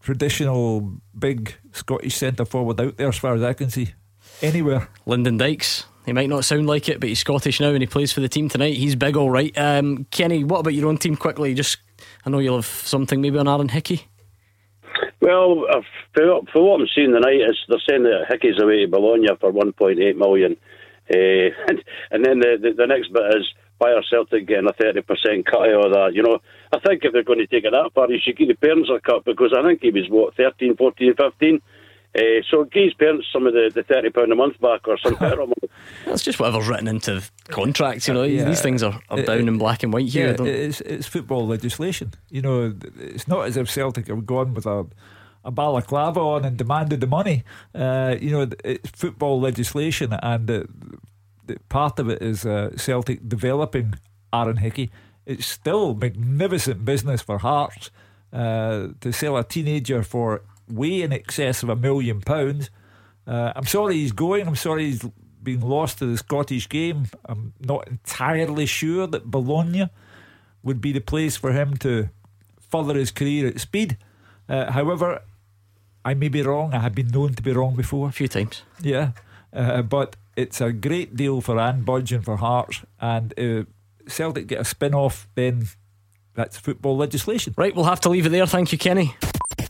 traditional big Scottish centre forward out there, as far as I can see, anywhere. Lyndon Dykes. He might not sound like it, but he's Scottish now and he plays for the team tonight. He's big, all right. Um, Kenny, what about your own team quickly? Just, I know you'll have something maybe on Aaron Hickey. Well, uh, for, for what I'm seeing tonight, is they're saying that Hickey's away to Bologna for 1.8 million, uh, [LAUGHS] and, and then the, the, the next bit is why are Celtic getting a 30% cut of all that? You know, I think if they're going to take it that far, you should give the parents a cut because I think he was, what, 13, 14, 15? Uh, so give his parents some of the, the £30 a month back or something. [LAUGHS] That's just whatever's written into contracts, you know. Yeah. These things are, are down it, in black and white here. Yeah, it's, it's football legislation. You know, it's not as if Celtic have gone with a a balaclava on and demanded the money. Uh, you know, it's football legislation, and uh, part of it is uh, Celtic developing Aaron Hickey. It's still magnificent business for Hearts uh, to sell a teenager for way in excess of a million pounds. Uh, I'm sorry he's going. I'm sorry he's being lost to the Scottish game. I'm not entirely sure that Bologna would be the place for him to further his career at speed. Uh, however, I may be wrong. I have been known to be wrong before. A few times. Yeah. Uh, but it's a great deal for Anne Budge and for Hearts. And uh, Celtic get a spin off, then that's football legislation. Right, we'll have to leave it there. Thank you, Kenny.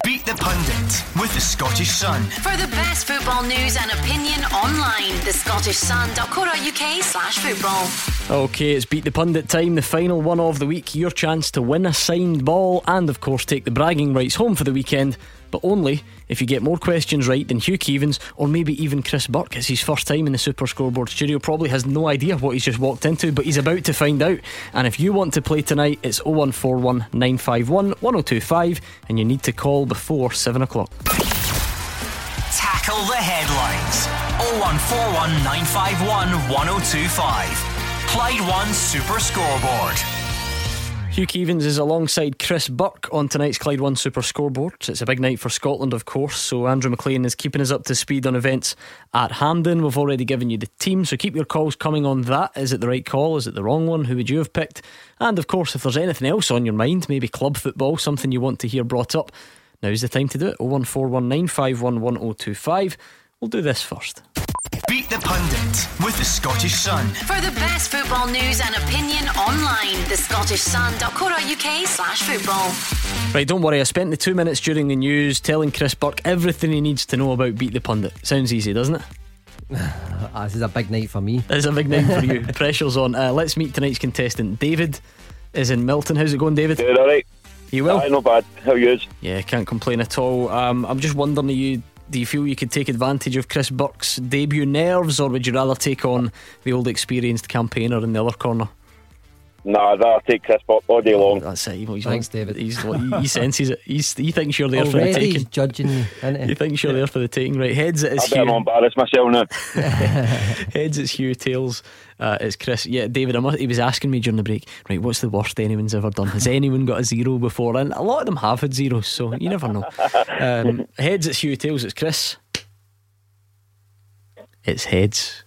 Beat the Pundit with the Scottish Sun. For the best football news and opinion online, the Scottish thescottishsun.co.uk slash football. Okay, it's Beat the Pundit time, the final one of the week. Your chance to win a signed ball and, of course, take the bragging rights home for the weekend but only if you get more questions right than Hugh Keevins or maybe even Chris Burke. It's his first time in the Super Scoreboard studio. Probably has no idea what he's just walked into, but he's about to find out. And if you want to play tonight, it's 0141 951 1025 and you need to call before 7 o'clock. Tackle the headlines 0141 951 1025. Clyde One Super Scoreboard. Hugh Keevins is alongside Chris Burke on tonight's Clyde One Super Scoreboard. It's a big night for Scotland, of course, so Andrew McLean is keeping us up to speed on events at Hampden. We've already given you the team, so keep your calls coming on that. Is it the right call? Is it the wrong one? Who would you have picked? And of course, if there's anything else on your mind, maybe club football, something you want to hear brought up, now's the time to do it. 01419511025. We'll do this first. Beat the Pundit with the Scottish Sun. For the best football news and opinion online, thescottishsun.co.uk slash football. Right, don't worry, I spent the two minutes during the news telling Chris Burke everything he needs to know about Beat the Pundit. Sounds easy, doesn't it? [SIGHS] Ah, this is a big night for me. It's a big night for you. [LAUGHS] Pressure's on. Uh, let's meet tonight's contestant. David is in Milton. How's it going, David? Good, all right. You will? Aye, not bad. How are you? Yeah, can't complain at all. Um, I'm just wondering, are you do you feel you could take advantage of Chris Burke's debut nerves, or would you rather take on the old experienced campaigner in the other corner? Nah, I'd rather take Chris Burke all day long. That's it. He's Thanks, David. He's, he, he senses it. He's, he thinks you're there for the Already he's taking. judging me, isn't He thinks you're there for the taking. Right, heads it I is better not Hugh. embarrass myself now. [LAUGHS] Heads it's Hugh. Tails uh, it's Chris. Yeah, David. I must, he was asking me during the break. Right, what's the worst anyone's ever done? Has anyone got a zero before? And a lot of them have had zeros, so you never know. Um, heads it's Hugh. Tails it's Chris. It's heads.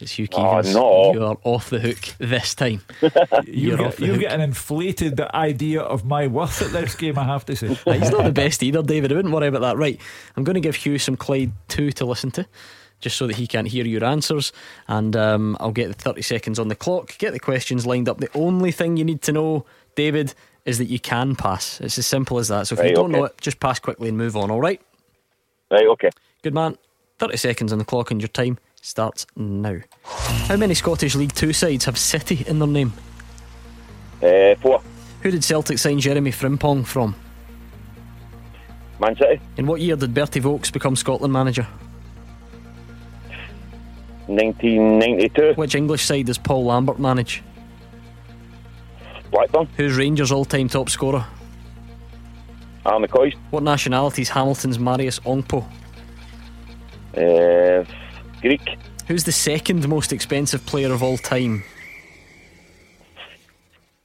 It's Hugh Oh, no. You are off the hook this time. [LAUGHS] You You're off get, the you hook. get an inflated idea of my worth at this game, I have to say. [LAUGHS] He's not the best either, David. I wouldn't worry about that. Right, I'm going to give Hugh some Clyde 2 to listen to, just so that he can't hear your answers. And um, I'll get the 30 seconds on the clock, get the questions lined up. The only thing you need to know, David, is that you can pass. It's as simple as that. So if you don't know it, just pass quickly and move on, all right? Right, okay. Good man. 30 seconds on the clock, and your time starts now. How many Scottish League Two sides have City in their name? Uh, four. Who did Celtic sign Jeremy Frimpong from? Man City. In what year did Bertie Vogts become Scotland manager? 1992. Which English side does Paul Lambert manage? Blackburn. Who's Rangers' all-time top scorer? Ali McCoist. What nationality is Hamilton's Marios Ogkmpoe? Uh, Greek. Who's the second most expensive player of all time?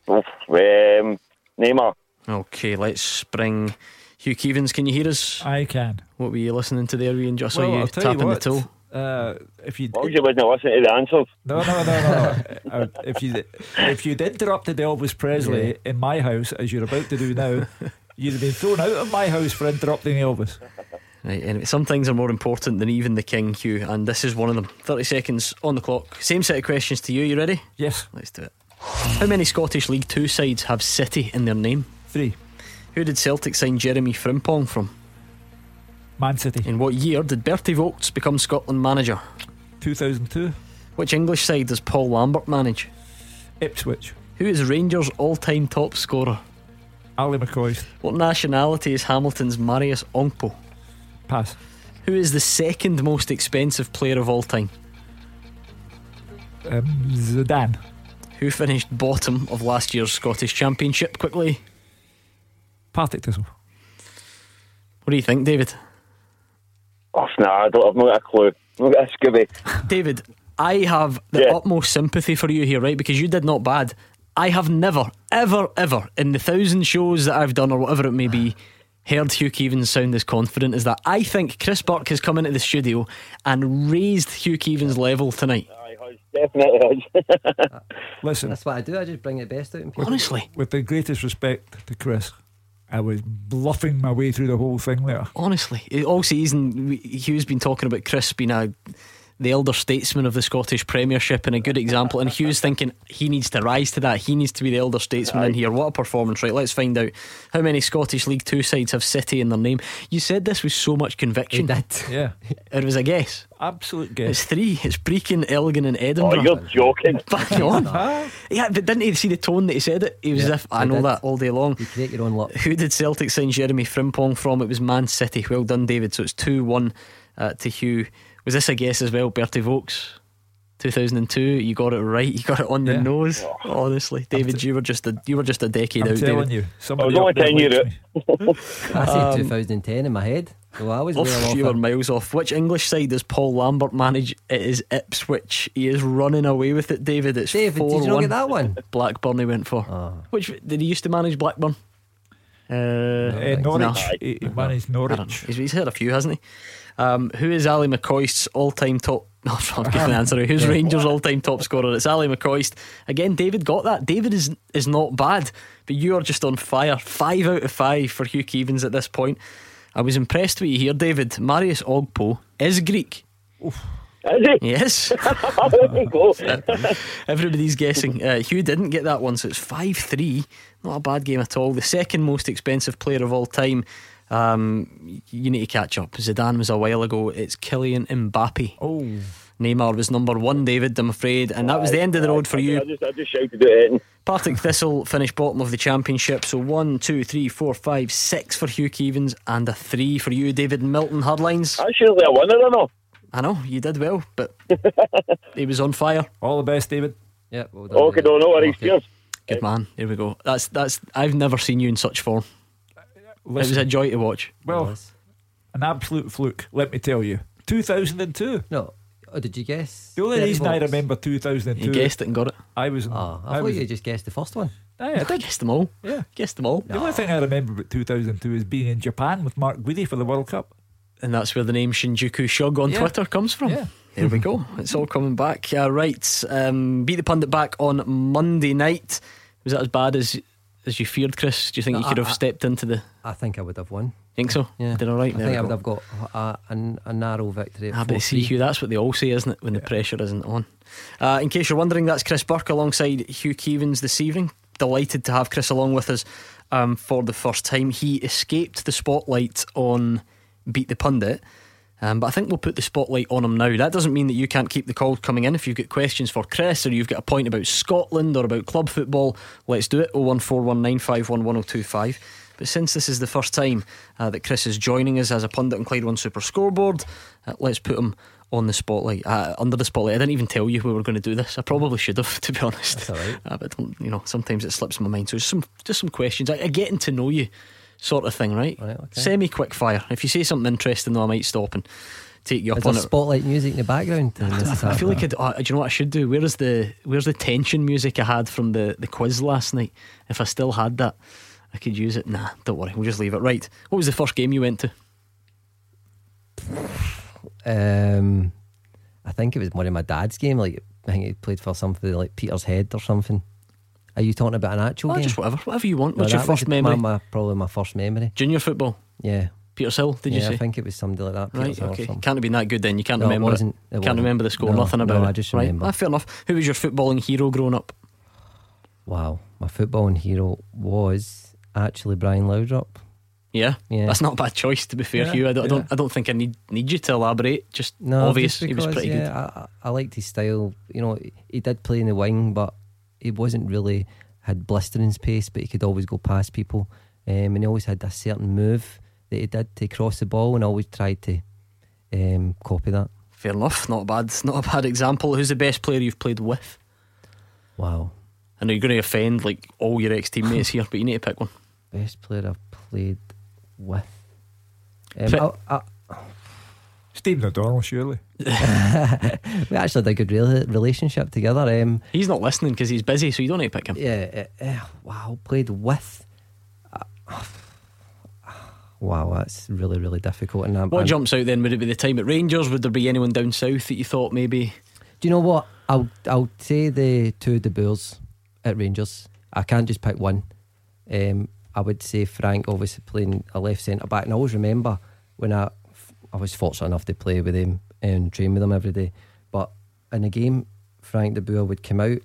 Oof, um, Neymar. Okay, let's bring Hugh Keevins. Can you hear us? I can. What were you listening to there? Were you and just saw well, you I'll tapping you the what, toe? Uh, if you As you wasn't listening to the answers. no no no no, [LAUGHS] Uh, if you if you'd interrupted Elvis Presley in my house as you're about to do now, you'd have been thrown out of my house for interrupting Elvis. Right, anyway, some things are more important than even the king, Hugh, and this is one of them. 30 seconds on the clock. Same set of questions to you. You ready? Yes, Let's do it. How many Scottish League Two sides have City in their name? three. Who did Celtic sign Jeremy Frimpong from? Man City, In what year did Bertie Vogts become Scotland manager? 2002. Which English side does Paul Lambert manage? Ipswich, Who is Rangers' all time top scorer? Ali McCoist. What nationality is Hamilton's Marios Ogkmpoe? Pass. Who is the second most expensive player of all time? Um, Zidane. Who finished bottom of last year's Scottish Championship? Quickly. Partick Thistle. What do you think, David? Oh, nah, I don't, I've not got a clue. I've not got a skivvy. [LAUGHS] David, I have the Yeah. utmost sympathy for you here, right? Because you did not bad. I have never, ever, ever, in the thousand shows that I've done or whatever it may be, heard Hugh Keevins sound as confident as that. I think Chris Burke has come into the studio and raised Hugh Keevins' level tonight. Aye, definitely has. [LAUGHS] Uh, listen, That's what I do. I just bring the best out in people. Honestly, with the greatest respect to Chris, I was bluffing my way through the whole thing there. honestly, all season Hugh's been talking about Chris being a the elder statesman of the Scottish Premiership and a good example. And Hugh's thinking he needs to rise to that. He needs to be the elder statesman in here. What a performance! Right, let's find out how many Scottish League Two sides have City in their name. You said this with so much He conviction. did. Yeah, It was a guess. absolute guess. It's three. It's Brechin, Elgin, and Oh, Edinburgh. you're joking. [LAUGHS] Bang on. [LAUGHS] yeah, but didn't he see the tone that he said it? He was Yeah, as if I I know did. that all day long. You create your own luck. Who did Celtic sign Jeremy Frimpong from? It was Man City. Well done, David. So it's 2 1 uh, to Hugh. Was this a guess as well, Bertie Vogts? 2002, you got it right. You got it on the Yeah. nose. Honestly, David, you were just a you were just a decade I'm out. telling David. you, I was only up there 10 years. [LAUGHS] I said 2010 in my head. So I was way Off, off. you were miles off. Which English side does Paul Lambert manage? It is Ipswich. He is running away with it, David. It's David, 4 did you not 1. get that one? Blackburn he went for. Oh. Which did he used to manage Blackburn? Uh, Uh, Norwich, No. he, he managed don't know. Norwich. He's, he's had a few, hasn't he? Um, who is Ali McCoist's all-time top? No, [LAUGHS] I'm giving the answer. Who's [LAUGHS] Rangers' all-time top scorer? It's Ali McCoist. Again, David got that. David is is not bad, but you are just on fire. Five out of five for Hugh Keevins at this point. I was impressed with you here, David. Marios Ogkmpoe is Greek. Is he? Yes, [LAUGHS] There you go. everybody's guessing. Uh, Hugh didn't get that one, so it's five three. Not a bad game at all. The second most expensive player of all time. Um, you need to catch up. Zidane was a while ago. It's Kylian Mbappe. Oh, Neymar was number one, David, I'm afraid, and that was the end of the road for you. I just, I just shouted it in. Partick Thistle finished bottom of the championship, so one, two, three, four, five, six for Hugh Keevins, and a three for you, David Milton Hardlines. I surely a winner, or no? I know you did well, but [LAUGHS] he was on fire. All the best, David. Yeah, well done. Okay, no, no worries. Okay. Cheers. Good man. Here we go. That's that's. I've never seen you in such form. It was Listen, a joy to watch. well, an absolute fluke, let me tell you. 2002. No. Oh, did you guess? The only 30 reason I remember 2002. You guessed it and got it. I was. In, Oh, I, I thought was. you just guessed the first one. I I did. guessed them all. Yeah. Guessed them all. The only thing I remember about 2002 is being in Japan with Mark Guidi for the World Cup. And that's where the name Shinjuku Shog on Yeah. Twitter comes from. Yeah. There we go. It's all coming back. Uh, right. Um, beat the pundit back on Monday night. Was that as bad as as you feared, Chris? Do you think No, you could I- have stepped into the. I think I would have won. Think so? Yeah. Did all right? I There think we I would have got a, a, a narrow victory. At Ah, but see, 4-3. Hugh, that's what they all say, isn't it? When the pressure isn't on. Uh, in case you're wondering, that's Chris Burke alongside Hugh Keevins this evening. Delighted to have Chris along with us um, for the first time. He escaped the spotlight on Beat the Pundit. Um, but I think we'll put the spotlight on him now. That doesn't mean that you can't keep the call coming in. If you've got questions for Chris or you've got a point about Scotland or about club football, let's do it. 01419511025. But since this is the first time uh, that Chris is joining us as a pundit on Clyde One Super Scoreboard, uh, let's put him on the spotlight, uh, under the spotlight. I didn't even tell you we were going to do this. I probably should have, [LAUGHS] to be honest. All right. Uh, but don't- you know, sometimes it slips my mind. So just some, just some questions, a, a getting to know you sort of thing, right? Right, okay. Semi quick fire. If you say something interesting, though, I might stop and take you up Is on it. spotlight music in the background? I, I feel like I'd, uh, do you know what I should do? Where's the Where's the tension music I had from the, the quiz last night? If I still had that, I could use it. Nah, don't worry. We'll just leave it. Right. What was the first game you went to? Um, I think it was one of my dad's game. Like I think he played for something like Peterhead or something. Are you talking about an actual Oh, game? just whatever, whatever you want. No, What's your first memory? My, my, probably my first memory. Junior football. Yeah. Petershill. Did you yeah, say? I think it was somebody like that. Right, Petershill okay. Can't have been that good then. You can't No, it remember wasn't. It Can't remember the score, No, nothing about no, it. I just right? remember. Ah, fair enough. Who was your footballing hero growing up? Wow, my footballing hero was actually Brian Laudrup. Yeah, Yeah. that's not a bad choice. To be fair, Yeah, Hugh, I don't, I don't. I don't think I need need you to elaborate. Just No, obvious, just he was pretty yeah, good. I, I liked his style. You know, he did play in the wing, but he wasn't really had blistering pace. But he could always go past people, um, and he always had a certain move that he did to cross the ball, and always tried to um, copy that. Fair enough. Not a bad, not a bad example. Who's the best player you've played with? Wow, I know you're going to offend like all your ex teammates here, but you need to pick one. [LAUGHS] best player I've played with. Um, Pri- I, I, Stephen O'Donnell, surely. [LAUGHS] we actually had a good rela- relationship together. Um, He's not listening because he's busy, so you don't need to pick him. Yeah, uh, uh, wow, played with. Uh, wow, that's really, really difficult. And I'm, What I'm- jumps out then? Would it be the time at Rangers? Would there be anyone down south that you thought maybe? Do you know what? I'll I'll say the two De Boers at Rangers. I can't just pick one. Um, I would say Frank, obviously playing a left centre back, and I always remember when I I was fortunate enough to play with him and train with him every day. But in a game, Frank De Boer would come out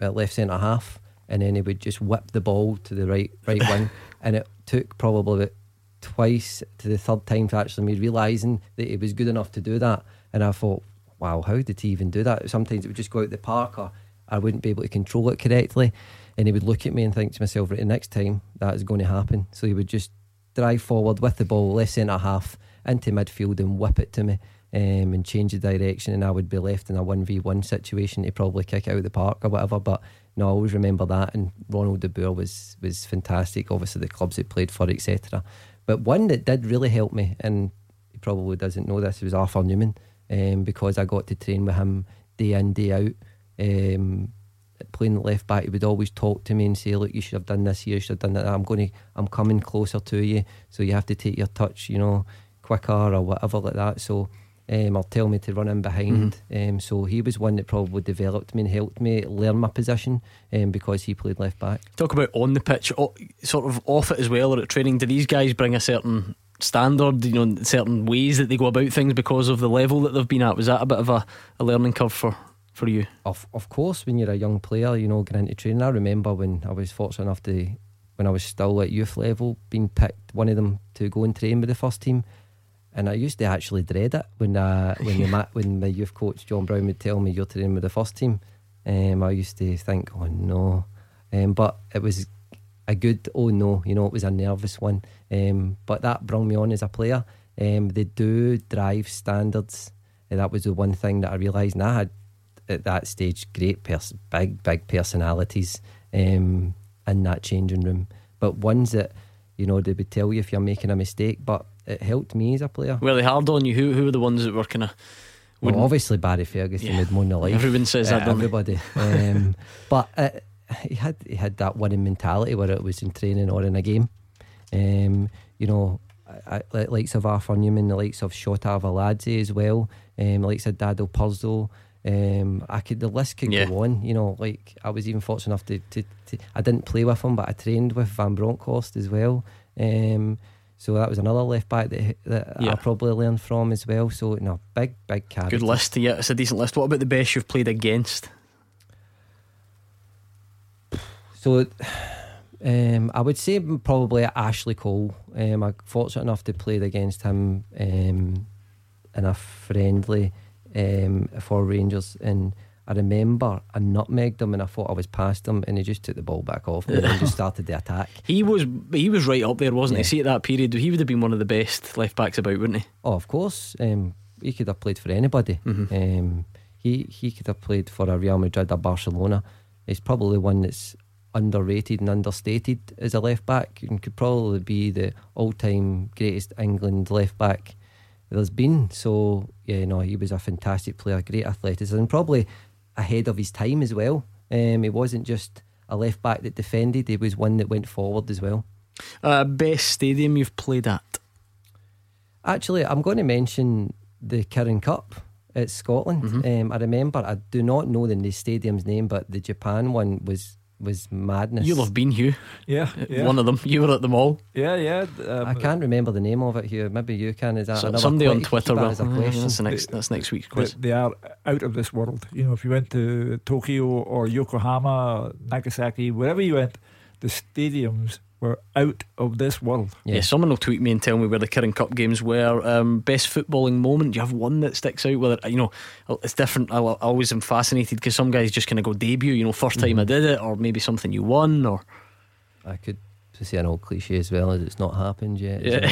at left centre half, and then he would just whip the ball to the right right [LAUGHS] wing, and it took probably about twice to the third time to actually me realising that he was good enough to do that. And I thought, wow, how did he even do that? Sometimes it would just go out the park or I wouldn't be able to control it correctly. And he would look at me and think to myself, right, the next time that is going to happen. So he would just drive forward with the ball, left centre half, into midfield and whip it to me um, and change the direction. And I would be left in a 1v1 situation to probably kick out the park or whatever. But no, I always remember that. And Ronald de Boer was, was fantastic. Obviously, the clubs he played for, etc. But one that did really help me, and he probably doesn't know this, was Arthur Numan um, because I got to train with him day in, day out. Um, playing left back, he would always talk to me and say, "Look, you should have done this here. You should have done that. I'm going to, I'm coming closer to you, so you have to take your touch, you know, quicker or whatever like that." So, um, or tell me to run in behind. Um, so he was one that probably developed me and helped me learn my position, um, because he played left back. Talk about on the pitch, o- sort of off it as well, or at training. Do these guys bring a certain standard, you know, certain ways that they go about things because of the level that they've been at? Was that a bit of a, a learning curve for, for you? Of of course, when you're a young player, you know, getting into training. I remember when I was fortunate enough to, when I was still at youth level, being picked one of them to go and train with the first team. And I used to actually dread it when uh, when the [LAUGHS] ma- when my youth coach John Brown would tell me you're training with the first team. Um, I used to think, oh no, um, but it was a good oh no, you know, it was a nervous one. Um, but that brought me on as a player. Um, they do drive standards. And that was the one thing that I realised. And I had at that stage great, pers- big, big personalities um, in that changing room, but ones that you know they would tell you if you're making a mistake. But it helped me as a player. Were they hard on you? Who who were the ones that were kind of? Well, obviously Barry Ferguson Yeah. would moan the life. Everyone says that, Uh, don't everybody. um, [LAUGHS] but uh, he had he had that winning mentality, whether it was in training or in a game. Um, you know, I, I, the likes of Arthur Numan, the likes of Shota Arveladze as well, um, the likes of Dado Pršo. Um, I could the list could Yeah. go on. You know, like I was even fortunate enough to, to, to I didn't play with him, but I trained with Van Bronckhorst as well. Um, so that was another left back that, that Yeah. I probably learned from as well. So no, big big character. Good list. Yeah, it's a decent list. What about the best you've played against? So, um, I would say probably Ashley Cole. Um, I'm fortunate enough to play against him um, in a friendly um, for Rangers, and I remember I nutmegged him, and I thought I was past him, and he just took the ball back off me and just started the attack. [LAUGHS] He was he was right up there, wasn't Yeah. he? See at that period, he would have been one of the best left backs about, wouldn't he? Oh, of course, um, he could have played for anybody. Um, he he could have played for a Real Madrid or Barcelona. He's probably one that's underrated and understated as a left back, and could probably be the all-time greatest England left back there's been. So yeah, no, he was a fantastic player, great athleticism, and probably ahead of his time as well. Um, he wasn't just a left back that defended; he was one that went forward as well. Uh, best stadium you've played at? Actually, I'm going to mention the Kirin Cup at Scotland. Mm-hmm. Um, I remember, I do not know the stadium's name, but the Japan one was was madness. You'll have been Hugh. Yeah, yeah. One of them. You were at the mall. Yeah, yeah. Um, I can't remember the name of it here. Maybe you can. Is that So- another somebody on Twitter keep that will. as a Mm, question? That's the next. That's next week's quiz. They, they are out of this world. You know, if you went to Tokyo or Yokohama, Nagasaki, wherever you went, the stadiums were out of this world. Yeah. someone will tweet me and tell me where the Kirin Cup games were. Um, best footballing moment. Do you have one that sticks out? Whether you know, it's different. I, I always am fascinated because some guys just kind of go debut. You know, first time I did it, or maybe something you won, or I could say an old cliche as well as it's not happened yet. Yeah.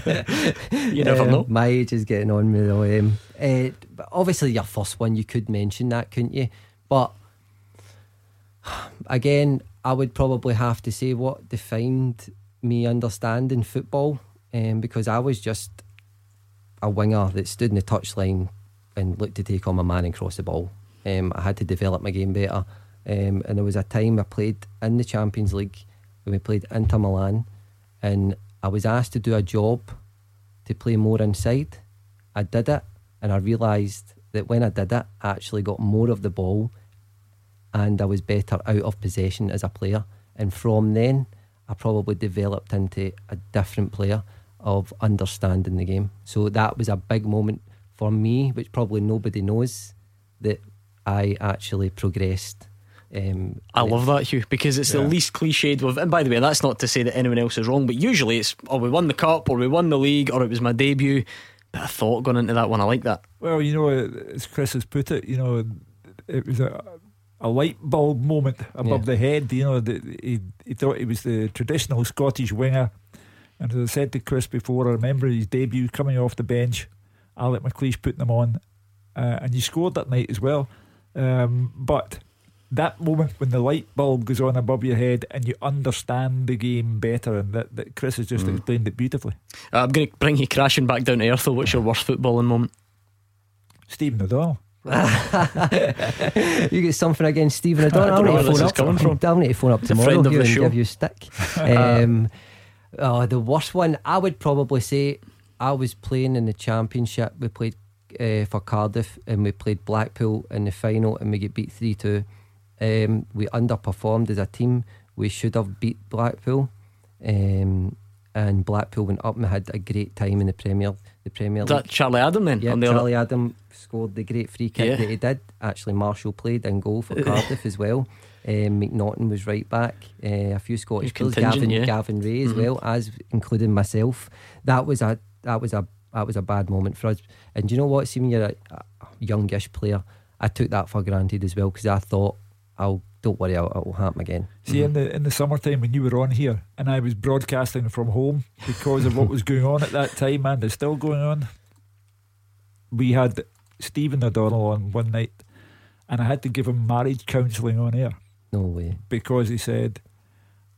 so. [LAUGHS] You never know. My age is getting on me though. Um, eh, but obviously, your first one, you could mention that, couldn't you? But [SIGHS] again, I would probably have to say what defined me understanding football, um, because I was just a winger that stood in the touchline and looked to take on my man and cross the ball. Um, I had to develop my game better. Um, and there was a time I played in the Champions League when we played Inter Milan, and I was asked to do a job to play more inside. I did it, and I realised that when I did it, I actually got more of the ball, and I was better out of possession as a player. And from then, I probably developed into a different player of understanding the game. So that was a big moment for me, which probably nobody knows that I actually progressed. Um, I love that, Hugh, because it's the least cliched. With, and by the way, that's not to say that anyone else is wrong, but usually it's, oh, we won the cup, or we won the league, or it was my debut. Bit of thought going into that one. I like that. Well, you know, as Chris has put it, you know, it was a, a light bulb moment above Yeah. the head. You know, the, he, he thought he was the traditional Scottish winger. And as I said to Chris before, I remember his debut coming off the bench, Alex McLeish putting him on, uh, and you scored that night as well. Um, but that moment when the light bulb goes on above your head and you understand the game better, and that, that Chris has just explained it beautifully. Uh, I'm going to bring you crashing back down to earth, though. What's your worst footballing moment? Stephen O'Donnell. [LAUGHS] you get something against Stephen O'Donnell. I don't know where need to this phone is up. coming from. I'll need to phone up tomorrow here the and give you a stick. [LAUGHS] Um, oh, the worst one, I would probably say I was playing in the championship. We played uh, for Cardiff and we played Blackpool in the final and we get beat 3 2. Um, we underperformed as a team. We should have beat Blackpool. Um, and Blackpool went up and had a great time in the Premier the Premier League. that Charlie Adam then? Yeah, the other- Charlie Adam scored the great free kick Yeah. that he did. Actually, Marshall played in goal for [LAUGHS] Cardiff as well. Um, McNaughton was right back. Uh, a few Scottish players, Gavin, yeah. Gavin Rae as Mhm. well as including myself. That was a that was a that was a bad moment for us. And do you know what? See, when you're a, a youngish player, I took that for granted as well because I thought, "I'll don't worry, it'll, it'll happen again." See, in the in the summertime when you were on here and I was broadcasting from home because of what was going on at that time and is still going on, we had Stephen O'Donnell on one night, and I had to give him marriage counselling on air. No way. Because he said,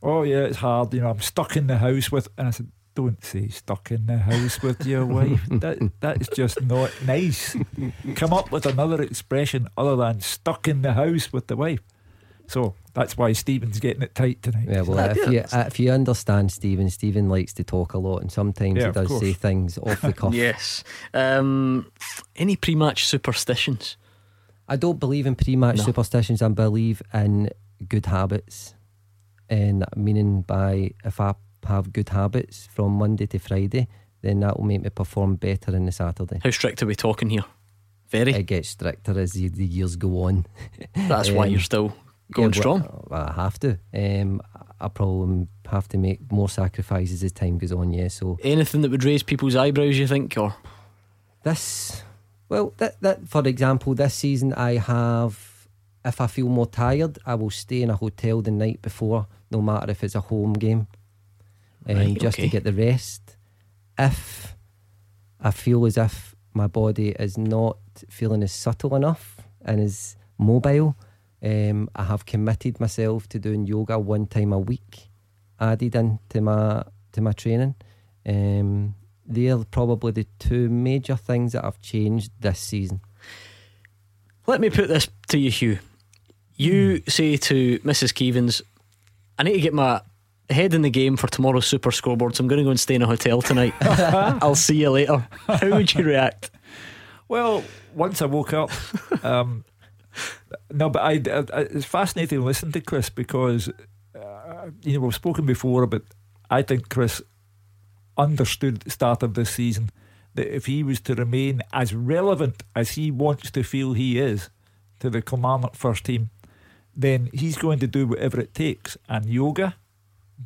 "Oh yeah, it's hard. You know, I'm stuck in the house with," and I said. Don't say stuck in the house with your wife. [LAUGHS] That that is just not nice. Come up with another expression other than stuck in the house with the wife. So that's why Stephen's getting it tight tonight. Yeah, well, if you uh, if you understand Stephen, Stephen likes to talk a lot, and sometimes Yeah, he does say things off the [LAUGHS] cuff. Yes. Um, any pre-match superstitions? I don't believe in pre-match No. superstitions. I believe in good habits, and meaning by if I have good habits from Monday to Friday, then that will make me perform better in the Saturday. How strict are we talking here? Very. It gets stricter as the, the years go on. That's why [LAUGHS] Um, you're still going yeah, strong. well, I have to. Um, I probably have to make more sacrifices as time goes on. Yeah, so Anything that would raise people's eyebrows, you think, or This, well, that, that for example, this season I have, if I feel more tired, I will stay in a hotel the night before, no matter if it's a home game, um, Right, just okay. to get the rest. If I feel as if my body is not feeling as subtle enough and is mobile, um, I have committed myself to doing yoga one time a week, added into my to my training. Um, they're probably the two major things that I've changed this season. Let me put this to you, Hugh. You Hmm. say to Mrs. Keevins, I need to get my head in the game for tomorrow's super scoreboard, so I'm going to go and stay in a hotel tonight. [LAUGHS] I'll see you later. How would you react? Well, once I woke up, [LAUGHS] um, no, but I, I, it's fascinating to listen to Chris because uh, you know we've spoken before about. I think Chris understood at the start of this season that if he was to remain as relevant as he wants to feel he is to the Kilmarnock first team, then he's going to do whatever it takes. And yoga,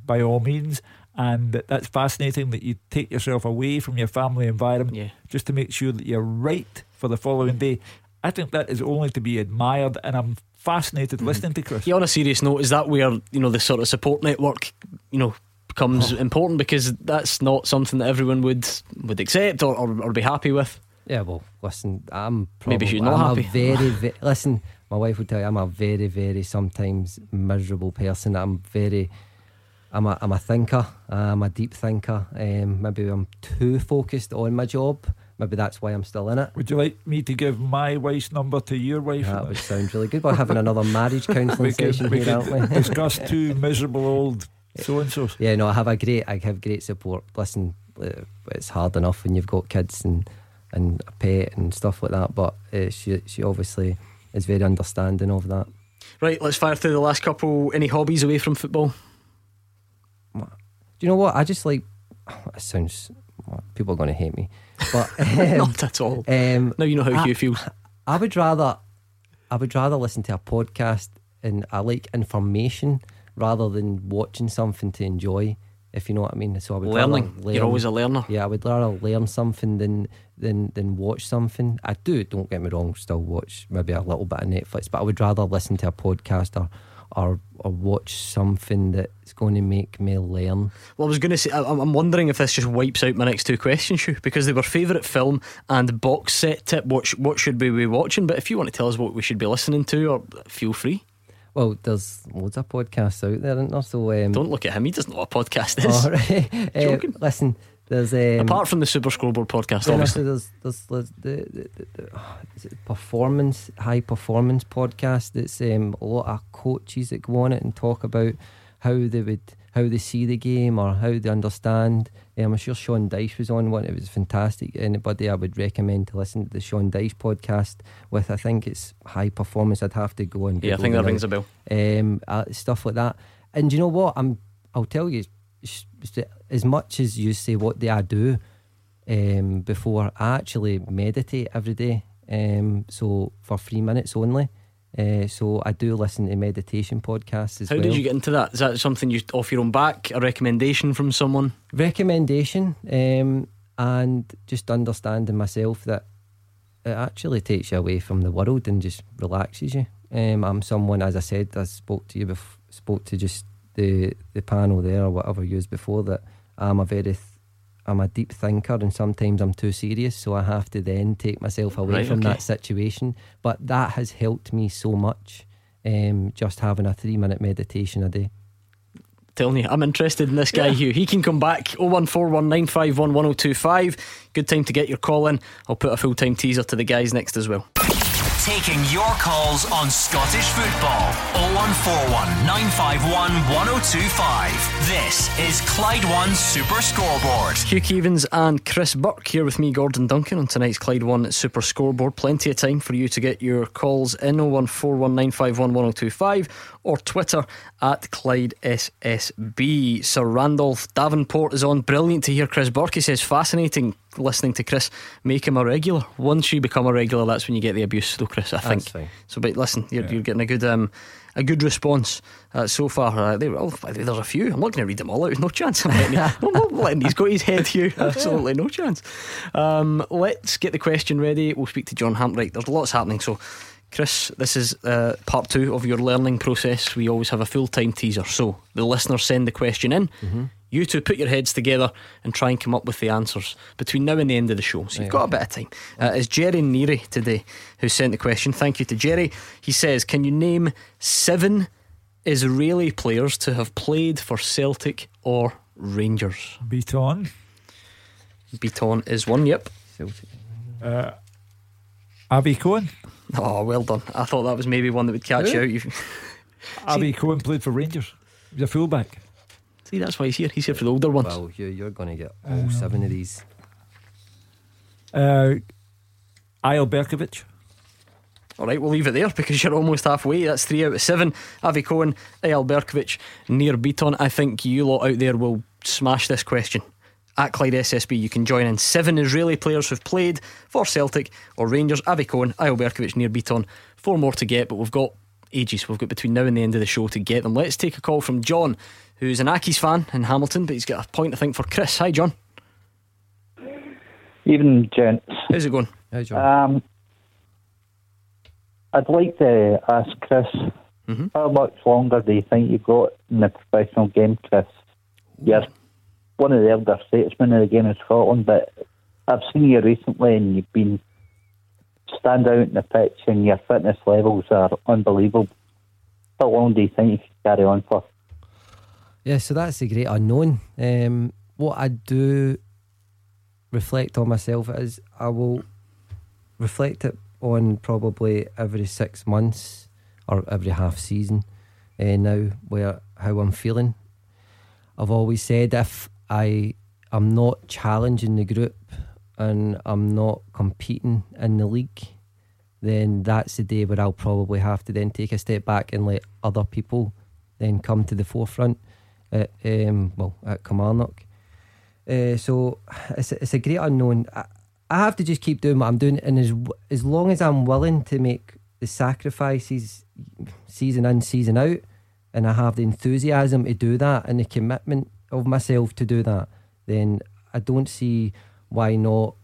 by all means. And that's fascinating that you take yourself away from your family environment just to make sure that you're right for the following day. I think that is only to be admired, and I'm fascinated listening to Chris. Yeah, on a serious note, is that where you know the sort of support network, you know, becomes Oh. important because that's not something that everyone would would accept or, or, or be happy with. Yeah, well, listen, I'm probably, Maybe she's not I'm happy. a very, [LAUGHS] very listen. My wife would tell you I'm a very, very sometimes miserable person. I'm very, I'm a, I'm a thinker. I'm a deep thinker. Um, maybe I'm too focused on my job. Maybe that's why I'm still in it. Would you like me to give my wife's number to your wife? That would sound really good. We're having another marriage [LAUGHS] counselling session we here, could aren't we? [LAUGHS] discuss two miserable old so and so's. Yeah, no, I have a great, I have great support. Listen, uh, it's hard enough when you've got kids and and a pet and stuff like that, but uh, she she obviously is very understanding of that. Right, let's fire through the last couple. Any hobbies away from football? Do you know what? I just like. [SIGHS] It sounds. People are going to hate me, but [LAUGHS] um, Not at all. Um, now you know how I, Hugh feels. I would rather, I would rather listen to a podcast, and I like information rather than watching something to enjoy. If you know what I mean. So I would Learning. rather You're learn- always a learner. Yeah, I would rather learn something than than than watch something. I do. Don't get me wrong. Still watch maybe a little bit of Netflix, but I would rather listen to a podcast or or, or watch something that's going to make me learn. Well, I was going to say, I- I'm I'm wondering if this just wipes out my next two questions, Hugh, because they were favourite film and box set tip. What, sh- what should we be watching? But if you want to tell us what we should be listening to, or feel free. Well, there's loads of podcasts out there, isn't there? So um, Don't look at him; he doesn't know what a podcast is. All right. [LAUGHS] Uh, Joking. listen, there's um, Apart from the Super Scoreboard podcast, obviously. there's there's, there's the, the, the, the is it performance high performance podcast. It's um, a lot of coaches that go on it and talk about how they would how they see the game or how they understand. Um, I'm sure Sean Dyche was on one. It was fantastic. Anybody I would recommend to listen to the Sean Dyche podcast with. I think it's high performance. I'd have to go and Yeah, I think that rings a bell. Um, uh, stuff like that. And you know what? I'm. I'll tell you. As much as you say, what do I do? Um, before I actually meditate every day. Um, so for three minutes only. Uh, so I do listen to meditation podcasts as How well. How did you get into that? Is that something you off your own back? A recommendation from someone? recommendation? Um, and just understanding myself that it actually takes you away from the world and just relaxes you. Um, I'm someone, as I said, I spoke to you before, spoke to just the the panel there or whatever you used before that I'm a very th- I'm a deep thinker and sometimes I'm too serious, so I have to then take myself away Right, from okay. that situation. But that has helped me so much. Um, just having a three minute meditation a day. telling you, I'm interested in this guy, Hugh. He can come back 01419511025. Good time to get your call in. I'll put a full time teaser to the guys next as well. Taking your calls on Scottish football. 0141 951 1025. This is Clyde One Super Scoreboard. Hugh Keevins and Chris Burke here with me, Gordon Duncan, on tonight's Clyde One Super Scoreboard. Plenty of time for you to get your calls in 01419511025 or Twitter at Clyde SSB. Sir Randolph Davenport is on. Brilliant to hear Chris Burke. He says, fascinating listening to Chris make him a regular. Once you become a regular, that's when you get the abuse, though, Chris. I think. So, but listen, you're, you're getting a good um, a good response uh, so far. Uh, they, oh, there's a few. I'm not going to read them all out. There's No chance. I'm, letting, [LAUGHS] I'm not letting these go to his head here. [LAUGHS] Absolutely no chance. Um, let's get the question ready. We'll speak to John Hambright. There's lots happening. So, Chris, this is uh, part two of your learning process. We always have a full time teaser. So the listeners send the question in. You two put your heads together and try and come up with the answers between now and the end of the show. So you've got a bit of time. Uh, it's Jerry Neary today who sent the question. Thank you to Jerry. He says, Can you name seven Israeli players to have played for Celtic or Rangers? Biton, Biton is one, yep. Celtic. Uh, Avi Cohen. [LAUGHS] Oh, well done. I thought that was maybe one that would catch you out. You- [LAUGHS] Avi Cohen played for Rangers. He's a fullback. See, that's why he's here. He's here for the older ones. Well, you, you're going to get all seven of these. Uh, Eyal Berkovic. All right, we'll leave it there because you're almost halfway. That's three out of seven. Avi Cohen, Eyal Berkovic, Nir Biton. I think you lot out there will smash this question. At Clyde SSB, you can join in. Seven Israeli players who've played for Celtic or Rangers. Avi Cohen, Eyal Berkovic, Nir Biton. Four more to get, but we've got ages. We've got between now and the end of the show to get them. Let's take a call from John, who's an Accies fan in Hamilton, but he's got a point, I think, for Chris. Hi, John. Evening, gents. How's it going? Hi, John. Um, I'd like to ask Chris, Mm-hmm. how much longer do you think you've got in the professional game, Chris? You're one of the elder statesmen of the game in Scotland, but I've seen you recently and you've been stand out in the pitch and your fitness levels are unbelievable. How long do you think you can carry on for? Yeah, so that's the great unknown. Um, what I do reflect on myself is I will reflect it on probably every six months or every half season uh, now where how I'm feeling. I've always said if I am not challenging the group and I'm not competing in the league, then that's the day where I'll probably have to then take a step back and let other people then come to the forefront at um, well at Kilmarnock. Uh, so it's it's a great unknown. I, I have to just keep doing what I'm doing, and as as long as I'm willing to make the sacrifices season in season out, and I have the enthusiasm to do that and the commitment of myself to do that, then I don't see why not.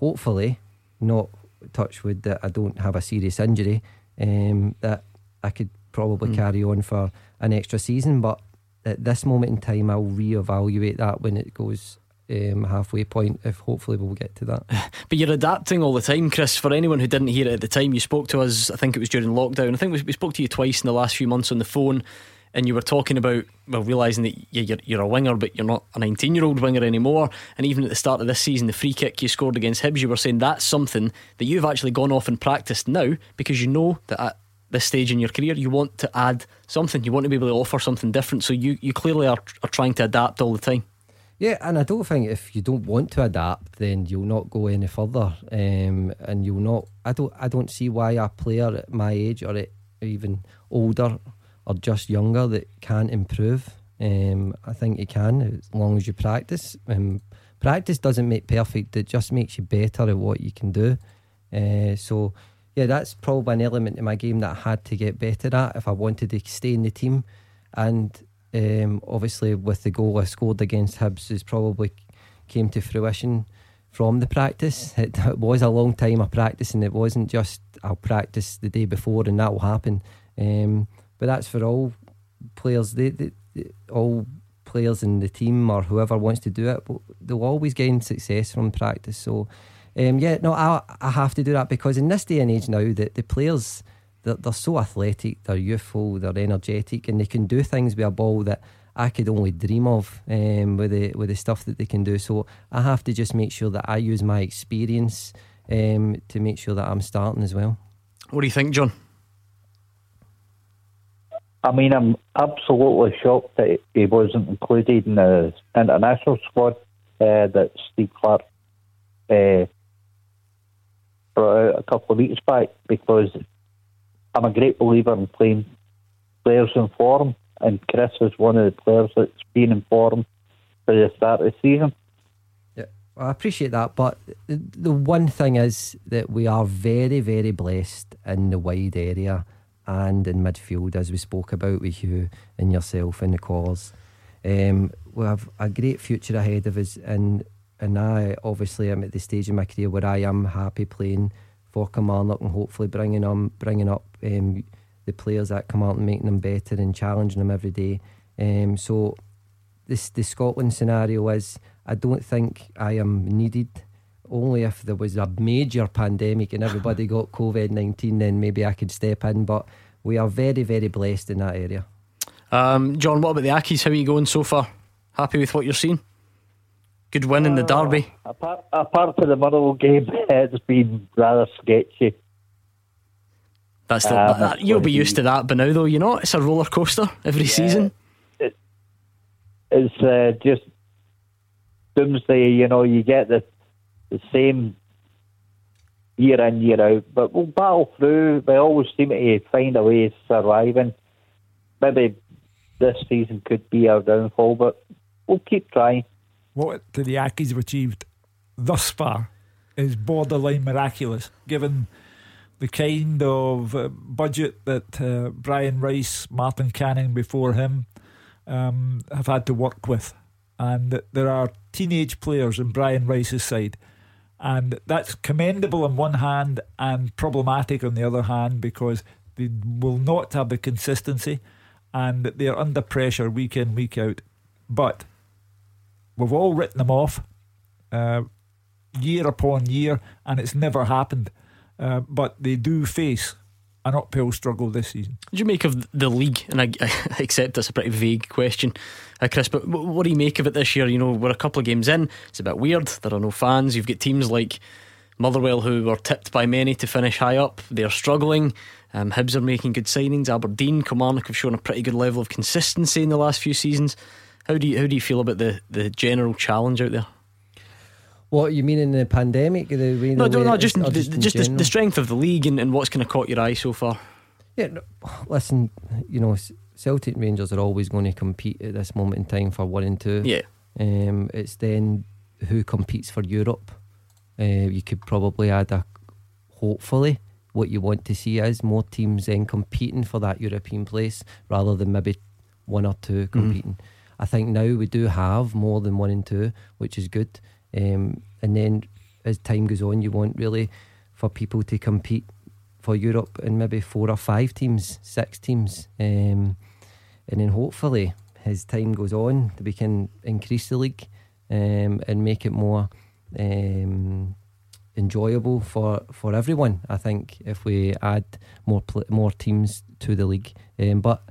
Hopefully, not touch wood that I don't have a serious injury. Um, that I could probably Mm. carry on for an extra season, but at this moment in time, I'll reevaluate that when it goes um, halfway point. If hopefully we'll get to that. [LAUGHS] But you're adapting all the time, Chris. For anyone who didn't hear it at the time, you spoke to us, I think it was during lockdown. I think we we spoke to you twice in the last few months on the phone, and you were talking about, well, realising that you're, you're a winger, but you're not a 19 year old winger anymore. And even at the start of this season, the free kick you scored against Hibs, you were saying that's something that you've actually gone off and practiced now because you know that at this stage in your career, you want to add something. You want to be able to offer something different. So you, you clearly are, are trying to adapt all the time. Yeah, and I don't think if you don't want to adapt, then you'll not go any further, um, and you'll not. I don't. I don't see why a player at my age or even older or just younger that can't improve. Um, I think you can as long as you practice. Um, practice doesn't make perfect; it just makes you better at what you can do. Uh, so, yeah, that's probably an element in my game that I had to get better at if I wanted to stay in the team. And um, obviously, with the goal I scored against Hibs, has probably came to fruition from the practice. [LAUGHS] It, it was a long time of practice, and it wasn't just I'll practice the day before and that will happen. Um, but that's for all players. They, they, they, all players in the team or whoever wants to do it, they'll always gain success from practice. So, um, yeah, no, I, I have to do that because in this day and age now, that the players they're, they're so athletic, they're youthful, they're energetic, and they can do things with a ball that I could only dream of um, with the with the stuff that they can do. So I have to just make sure that I use my experience um, to make sure that I'm starting as well. What do you think, John? I mean, I'm absolutely shocked that he wasn't included in the international squad uh, that Steve Clarke uh, brought out a couple of weeks back because I'm a great believer in playing players in form, and Chris is one of the players that's been in form for the start of the season. Yeah, I appreciate that, but the one thing is that we are very, very blessed in the wide area and in midfield, as we spoke about with you and yourself in the calls. Um, we have a great future ahead of us, and and I obviously am at the stage in my career where I am happy playing for Kilmarnock and hopefully bringing on bringing up um, the players that come out and making them better and challenging them every day. Um, so this the Scotland scenario is I don't think I am needed only if there was a major pandemic and everybody got [LAUGHS] COVID 19, then maybe I could step in. But we are very, very blessed in that area. Um, John, what about the Accies? How are you going so far? Happy with what you're seeing? Good win in the uh, derby. Apart, apart from the Motherwell game, [LAUGHS] it's been rather sketchy. That's the, um, that, you'll be used to that but now, though. You know, it's a roller coaster every yeah, season. It, it's uh, just doomsday. You know, you get the the same year in, year out. But we'll battle through. We always seem to find a way of surviving. Maybe this season could be our downfall, but we'll keep trying. What the Accies have achieved thus far is borderline miraculous, given the kind of uh, budget that uh, Brian Rice, Martin Canning before him um, have had to work with. And there are teenage players in Brian Rice's side and that's commendable on one hand and problematic on the other hand because they will not have the consistency and they're under pressure week in, week out. But we've all written them off uh, year upon year, and it's never happened. Uh, but they do face an uphill struggle this season. What do you make of the league? And I, I [LAUGHS] accept that's a pretty vague question, uh, Chris, but what do you make of it this year? You know, we're a couple of games in, it's a bit weird. There are no fans. You've got teams like Motherwell who were tipped by many to finish high up. They're struggling. Um, Hibs are making good signings. Aberdeen, Kilmarnock have shown a pretty good level of consistency in the last few seasons. How do you how do you feel about the, the general challenge out there? What you mean in the pandemic? The way, no, no, no, just the, just, the, the, strength of the league and, and what's kind of caught your eye so far. Yeah, no, listen, you know, Celtic Rangers are always going to compete at this moment in time for one and two. Yeah, um, it's then who competes for Europe. Uh, you could probably add a hopefully what you want to see is more teams then competing for that European place rather than maybe one or two mm-hmm. competing. Mm. I think now we do have more than one and two, which is good. Um, and then as time goes on, you want really for people to compete for Europe in maybe four or five teams, six teams. Um, and then hopefully, as time goes on, we can increase the league um, and make it more um, enjoyable for, for everyone. I think if we add more pl- more teams to the league, um, but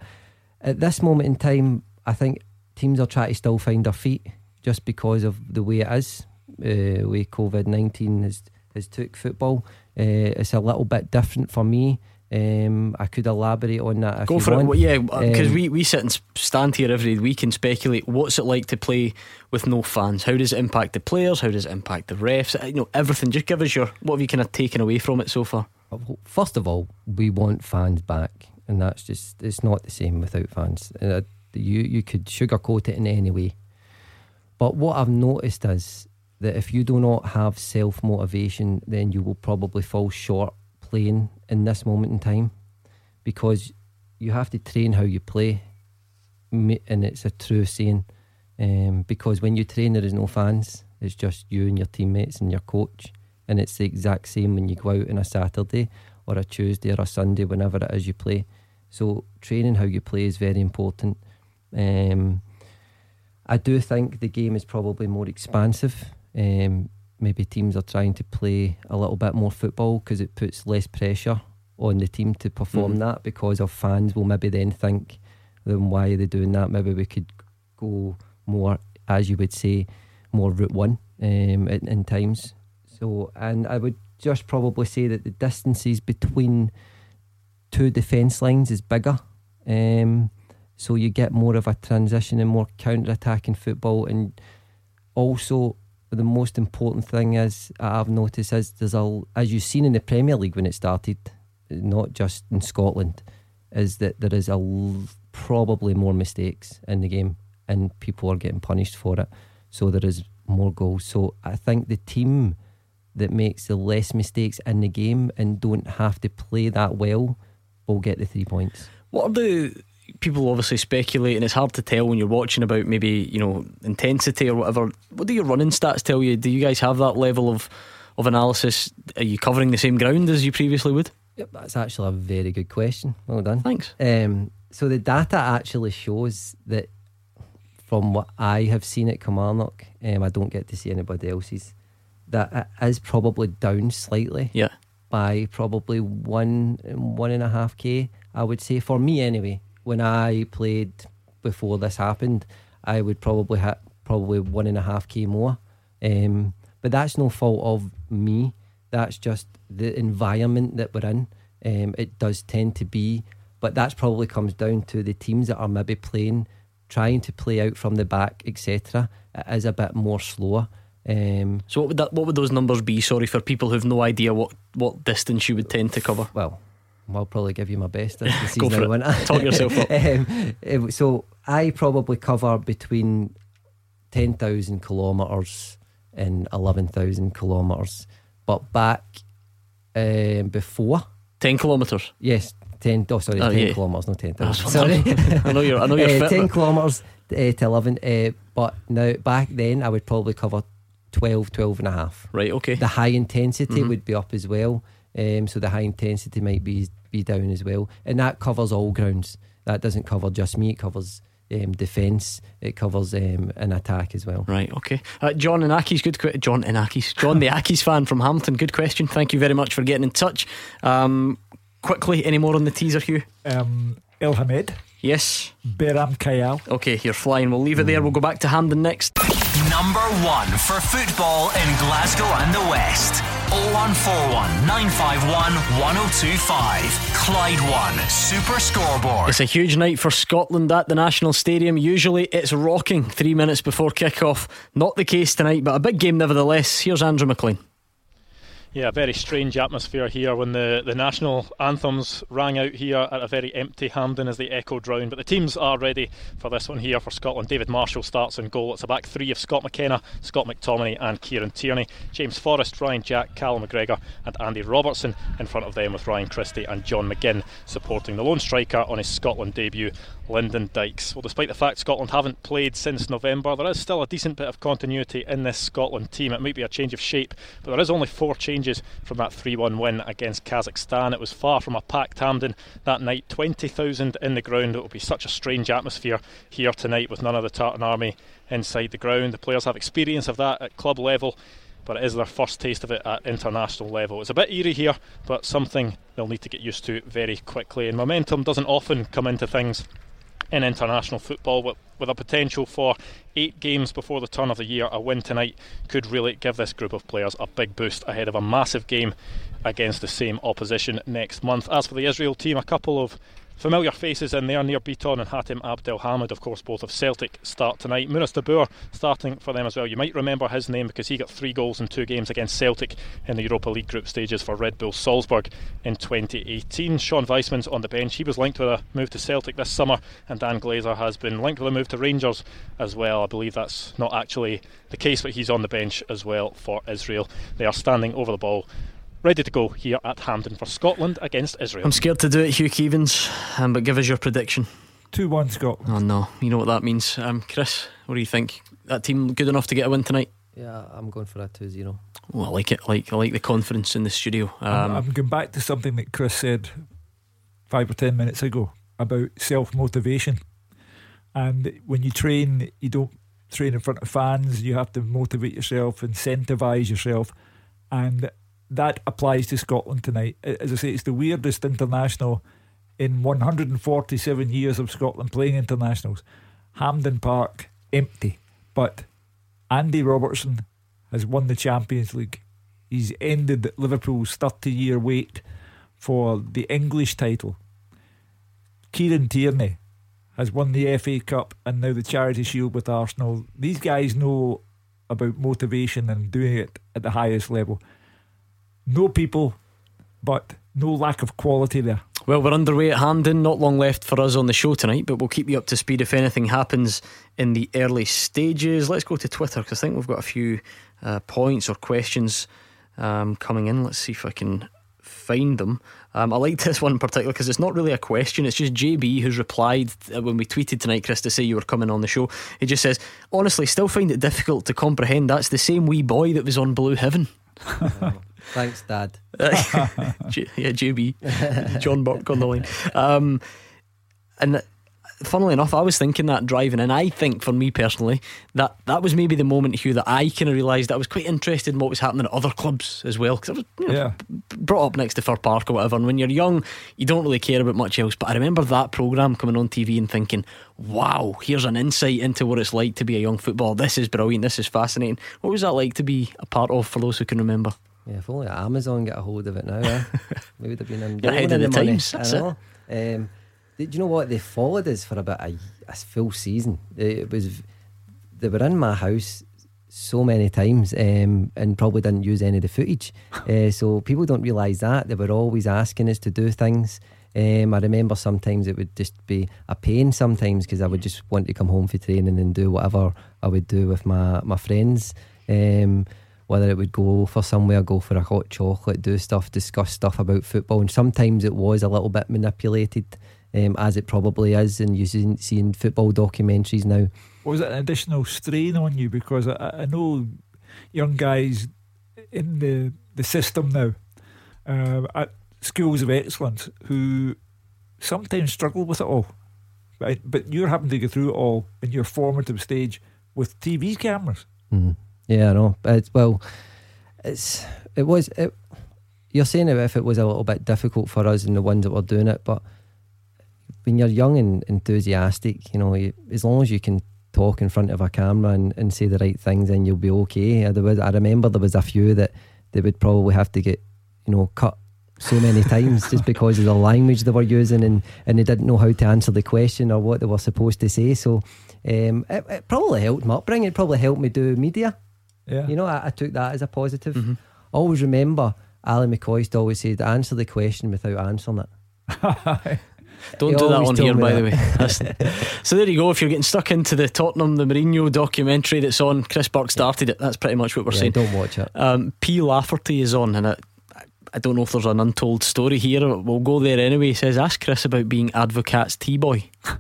at this moment in time, I think teams are trying to still find their feet just because of the way it is uh, way COVID nineteen has has took football. Uh, it's a little bit different for me. Um, I could elaborate on that. Go for want. it. Yeah, because um, we, we sit and stand here every week and speculate. What's it like to play with no fans? How does it impact the players? How does it impact the refs? Uh, you know everything. Just give us your what have you kind of taken away from it so far? First of all, we want fans back, and that's just it's not the same without fans. Uh, you you could sugarcoat it in any way, but what I've noticed is that if you do not have self motivation, then you will probably fall short playing in this moment in time because you have to train how you play. And it's a true saying um, because when you train, there is no fans. It's just you and your teammates and your coach. And it's the exact same when you go out on a Saturday or a Tuesday or a Sunday, whenever it is you play. So training how you play is very important. Um, I do think the game is probably more expansive. Um, maybe teams are trying to play a little bit more football because it puts less pressure on the team to perform Mhm. that because of fans will maybe then think, then why are they doing that? Maybe we could go more, as you would say, more route one um, in, in times. So, and I would just probably say that the distances between two defence lines is bigger. Um, so you get more of a transition and more counter attacking football. And also, the most important thing is I've noticed is there's a as you've seen in the Premier League when it started, not just in Scotland, is that there is a l- probably more mistakes in the game and people are getting punished for it. So there is more goals. So I think the team that makes the less mistakes in the game and don't have to play that well will get the three points. What are the people obviously speculate, and it's hard to tell when you're watching about maybe you know intensity or whatever. What do your running stats tell you? Do you guys have that level of of analysis? Are you covering the same ground as you previously would? Yep, that's actually a very good question. Well done. Thanks. Um, so the data actually shows that from what I have seen at Kilmarnock, um, I don't get to see anybody else's, That is probably down slightly. Yeah. By probably one one and a half k, I would say for me anyway. When I played before this happened, I would probably have probably one and a half k more. Um, but that's no fault of me. That's just the environment that we're in. Um, it does tend to be, but that's probably comes down to the teams that are maybe playing, trying to play out from the back, etc. It is a bit more slower. Um, So what would that? What would those numbers be? Sorry for people who've no idea what what distance you would tend to cover. Well, I'll probably give you my best this the [LAUGHS] Go for it. Talk yourself up. [LAUGHS] um, eh, so I probably cover between ten thousand kilometres and eleven thousand kilometres, but back um, before ten kilometres. Yes, ten. Oh, sorry, Oh, ten yeah. kilometres, not ten thousand. Sorry. I know you're- I know you're [LAUGHS] fit, ten kilometres uh, to eleven. Uh, but now back then, I would probably cover 12, 12 and a half. Right. Okay. The high intensity Mhm. would be up as well. Um, so the high intensity might be be down as well, and that covers all grounds. That doesn't cover just me. It covers um, defence. It covers um, an attack as well. Right, okay. Uh, John Inakis, good que- John Inakis, John the Accies fan from Hamilton, good question. Thank you very much for getting in touch. Um, quickly, any more on the teaser, Hugh? Um, El Hamed. Yes. Beram Kayal. Okay, you're flying. We'll leave it there. We'll go back to Hampden next. Number one for football in Glasgow and the West. 0141 951 1025. Clyde One Super Scoreboard. It's a huge night for Scotland at the National Stadium. Usually it's rocking three minutes before kick-off. Not the case tonight, but a big game nevertheless. Here's Andrew McLean. Yeah, a very strange atmosphere here when the, the national anthems rang out here at a very empty Hampden as they echoed round. But the teams are ready for this one here for Scotland. David Marshall starts in goal. It's a back three of Scott McKenna, Scott McTominay, and Kieran Tierney. James Forrest, Ryan Jack, Callum McGregor, and Andy Robertson in front of them with Ryan Christie and John McGinn supporting the lone striker on his Scotland debut, Lyndon Dykes. Well, despite the fact Scotland haven't played since November, there is still a decent bit of continuity in this Scotland team. It might be a change of shape, but there is only four changes from that 3 1 win against Kazakhstan. It was far from a packed Hampden that night, 20,000 in the ground. It will be such a strange atmosphere here tonight with none of the Tartan Army inside the ground. The players have experience of that at club level. But it is their first taste of it at international level. It's a bit eerie here, but something they'll need to get used to very quickly. And momentum doesn't often come into things in international football with, with a potential for eight games before the turn of the year. A win tonight could really give this group of players a big boost ahead of a massive game against the same opposition next month. As for the Israel team, a couple of familiar faces in there. Nir Biton and Hatem Abdelhamid, of course, both of Celtic start tonight. Munas Dabbur starting for them as well. You might remember his name because he got three goals in two games against Celtic in the Europa League group stages for Red Bull Salzburg in 2018. Shon Weissman's on the bench. He was linked with a move to Celtic this summer, and Dan Glazer has been linked with a move to Rangers as well. I believe that's not actually the case, but he's on the bench as well for Israel. They are standing over the ball ready to go here at Hampden for Scotland against Israel. I'm scared to do it, Hugh Keevins, um, but give us your prediction. 2 1 Scotland. Oh no, you know what that means. Um, Chris, what do you think? That team good enough to get a win tonight? Yeah, I'm going for a 2 0. Oh, I like it. I like I like the confidence in the studio. I'm, Um, I'm going back to something that Chris said five or ten minutes ago about self motivation. And when you train, you don't train in front of fans, you have to motivate yourself, incentivise yourself. And that applies to Scotland tonight. As I say, it's the weirdest international in 147 years of Scotland playing internationals. Hampden Park empty, but Andy Robertson has won the Champions League. He's ended Liverpool's 30 year wait for the English title. Kieran Tierney has won the FA Cup and now the Charity Shield with Arsenal. These guys know about motivation and doing it at the highest level. No people, but no lack of quality there. Well, we're underway at Hampden. Not long left for us on the show tonight, but we'll keep you up to speed if anything happens in the early stages. Let's go to Twitter because I think we've got a few uh, points or questions um, coming in. Let's see if I can find them. Um, I like this one in particular because it's not really a question. It's just JB who's replied uh, when we tweeted tonight, Chris, to say you were coming on the show. He just says, honestly, still find it difficult to comprehend. That's the same wee boy that was on Blue Heaven. [LAUGHS] Thanks, Dad. [LAUGHS] Yeah, JB, John Burke on the line. Um, and funnily enough, I was thinking that driving, and I think for me personally that that was maybe the moment, Hugh, that I kind of realised I was quite interested in what was happening at other clubs as well. Because I was you know, Yeah. brought up next to Fir Park or whatever, and when you're young, you don't really care about much else. But I remember that programme coming on TV and thinking, wow, here's an insight into what it's like to be a young footballer. This is brilliant. This is fascinating. What was that like to be a part of for those who can remember? Yeah, if only Amazon get a hold of it now, eh? we would have been in You're ahead of the money. times, that's I know. Um, did you know what? They followed us for about a, a full season. It was they were in my house so many times um, and probably didn't use any of the footage. uh, [LAUGHS] so people don't realise that they were always asking us to do things. Um, I remember sometimes it would just be a pain sometimes because I would just want to come home for training and do whatever I would do with my my friends. Um, whether it would go for somewhere, go for a hot chocolate, do stuff, discuss stuff about football, and sometimes it was a little bit manipulated, um, as it probably is, and you see seeing football documentaries now. Was it an additional strain on you? Because I, I know young guys in the, the system now uh, at schools of excellence who sometimes struggle with it all. Right? But you're having to go through it all in your formative stage with TV cameras. Mm. Yeah, I know. It's well, it's it was. It, you're saying if it was a little bit difficult for us and the ones that were doing it, but when you're young and enthusiastic, you know, you, as long as you can talk in front of a camera and, and say the right things, then you'll be okay. There was, I remember there was a few that they would probably have to get, you know, cut so many times just because of the language they were using and, and they didn't know how to answer the question or what they were supposed to say. So um, it, it probably helped my upbringing. It probably helped me do media. Yeah. You know, I, I took that as a positive. Always remember, Ali McCoist used to always say, answer the question without answering it. [LAUGHS] Don't He do that on here, by the way. [LAUGHS] So there you go. If you're getting stuck into the Tottenham, the Mourinho documentary that's on, Chris Burke started it. That's pretty much what we're Yeah, saying. don't watch it. Um, P. Lafferty is on, and I, I don't know if there's an untold story here. but We'll go there anyway. He says, "Ask Chris about being Advocaat's T boy." [LAUGHS]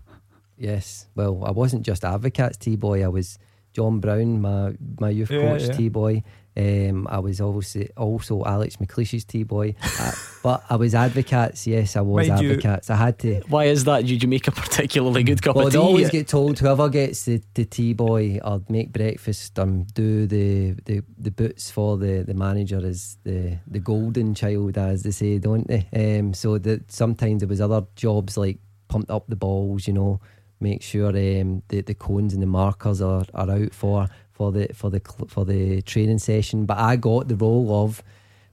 Yes. Well, I wasn't just Advocaat's T boy. I was John Brown, my my youth Yeah, coach yeah. T boy. Um, I was obviously also Alex McLeish's T boy, [LAUGHS] uh, but I was Advocaat's. Yes, I was Mind you- Advocaat's. I had to. Why is that? Did you make a particularly good cup Well, of they tea? always get told whoever gets the, the tea boy or make breakfast um do the, the, the boots for the, the manager is the, the golden child as they say, don't they? Um so that sometimes there was other jobs like pumped up the balls, you know, make sure um the, the cones and the markers are, are out for for the for the for the training session. But I got the role of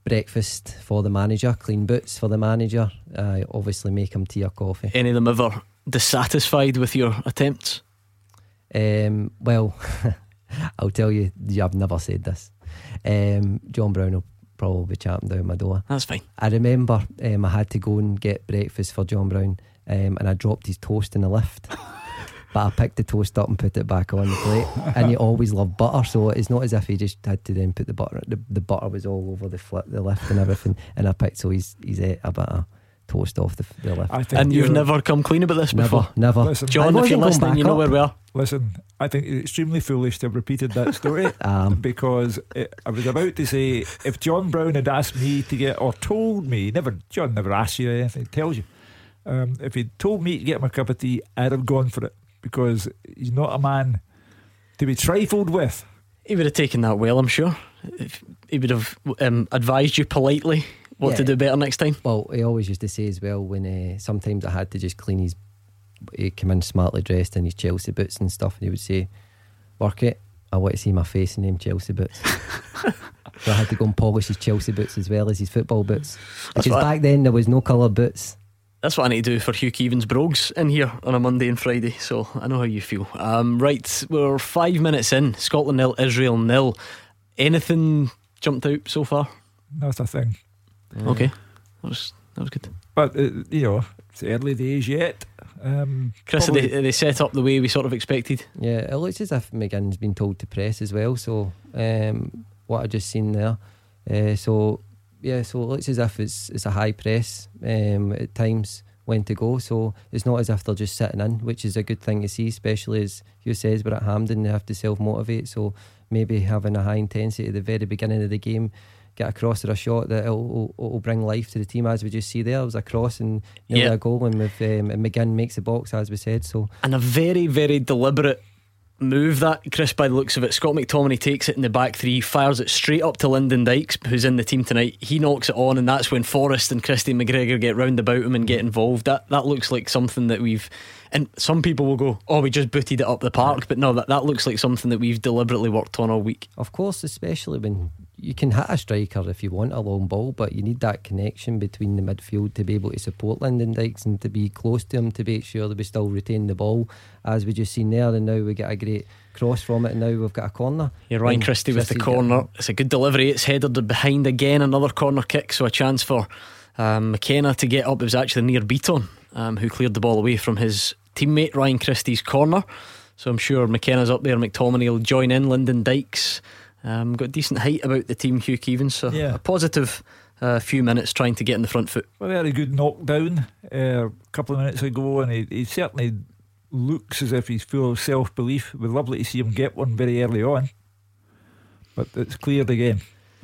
breakfast for the manager, clean boots for the manager, uh, obviously make him tea or coffee. Any of them ever dissatisfied with your attempts? Um, well, [LAUGHS] I'll tell you, I've never said this. Um, John Brown will probably be champing down my door. That's fine. I remember um, I had to go and get breakfast for John Brown, um, and I dropped his toast in the lift. [LAUGHS] But I picked the toast up and put it back on the plate. and you always love butter, so it's not as if he just had to then put the butter. The, the butter was all over the flip, the lift and everything. And I picked, so he's he's ate a bit of toast off the, the lift. I think And you've never come clean about this Never, before. never. Listen, John, if you're listening, back you know up. where we are. Listen, I think it's extremely foolish to have repeated that story [LAUGHS] Um, because it, I was about to say if John Brown had asked me to get or told me, never John never asks you anything, he tells you. Um, if he'd told me to get my cup of tea, I'd have gone for it because he's not a man to be trifled with. He would have taken that well, I'm sure. If he would have um, advised you politely what to do better next time. Well, he always used to say as well when uh, sometimes I had to just clean his. He come in smartly dressed in his Chelsea boots and stuff, and he would say, "Work it. I want to see my face in them Chelsea boots." [LAUGHS] so I had to go and polish his Chelsea boots as well as his football boots. That's Because what I- back then there was no colour boots. That's what I need to do for Hugh Keevins Brogues in here on a Monday and Friday. So I know how you feel. Um, right, we're five minutes in. Scotland nil, Israel nil. Anything jumped out so far? Not a thing. Okay, that was that was good. But uh, you know, it's early days yet. Um, Chris, are probably- they, are they set up the way we sort of expected? Yeah, it looks as if McGinn's been told to press as well. So um, what I just seen there. Uh, so yeah, so it looks as if it's it's a high press um, at times when to go. So it's not as if they're just sitting in, which is a good thing to see, especially as Hugh says, we're at Hampden, they have to self motivate. So maybe having a high intensity at the very beginning of the game. Get across to a shot that it'll, it'll, bring life to the team, as we just see there. It was a cross and nearly Yeah. a goal, and with um, and McGinn makes the box, as we said. So And a very, very deliberate move that Chris, by the looks of it. Scott McTominay takes it in the back three, fires it straight up to Lyndon Dykes, who's in the team tonight. He knocks it on, and that's when Forrest and Christie McGregor get round about him and get involved. That that looks like something that we've. And some people will go, "Oh, we just booted it up the park," but no, that that looks like something that we've deliberately worked on all week. Of course, especially when you can hit a striker if you want a long ball, but you need that connection between the midfield to be able to support Lyndon Dykes and to be close to him to make sure that we still retain the ball, as we just seen there. And now we get a great cross from it, and now we've got a corner. Yeah, Ryan Christie with the corner. It's a good delivery. It's headed behind again. Another corner kick, so a chance for um, McKenna to get up. It was actually Nir Biton um, who cleared the ball away from his teammate Ryan Christie's corner. So I'm sure McKenna's up there. McTominay will join in. Lyndon Dykes um, got decent height about the team. Hugh Keevins, so Yeah. a positive uh, few minutes trying to get in the front foot. Well, very good knockdown uh, a couple of minutes ago, and he, he certainly looks as if he's full of self belief. We'd lovely to see him get one very early on, but it's cleared again.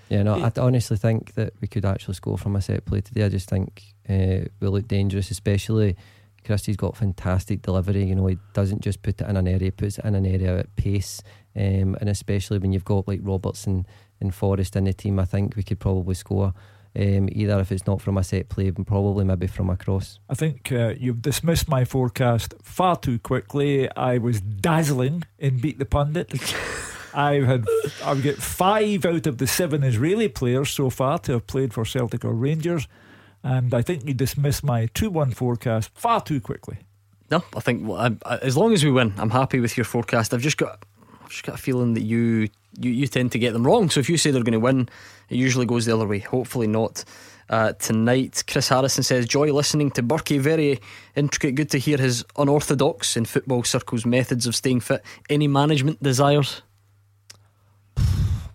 Yeah, no, I honestly think that we could actually score from a set play today. I just think uh, we look dangerous, especially Christie's got fantastic delivery. You know, he doesn't just put it in an area, he puts it in an area at pace. Um, and especially when you've got like Robertson and Forrest in the team, I think we could probably score. Um, either if it's not from a set play, but probably maybe from a cross. I think uh, you've dismissed my forecast far too quickly. I was dazzling in Beat the Pundit. [LAUGHS] I had I've got five out of the seven Israeli players so far to have played for Celtic or Rangers, and I think you dismissed my two-one forecast far too quickly. No, I think well, I, I, as long as we win, I'm happy with your forecast. I've just got, I've just got a feeling that you, you, you tend to get them wrong. So if you say they're going to win, it usually goes the other way. Hopefully not uh, tonight. Chris Harrison says, "Joy listening to Burkey. Very intricate. Good to hear his unorthodox in football circles methods of staying fit. Any management desires?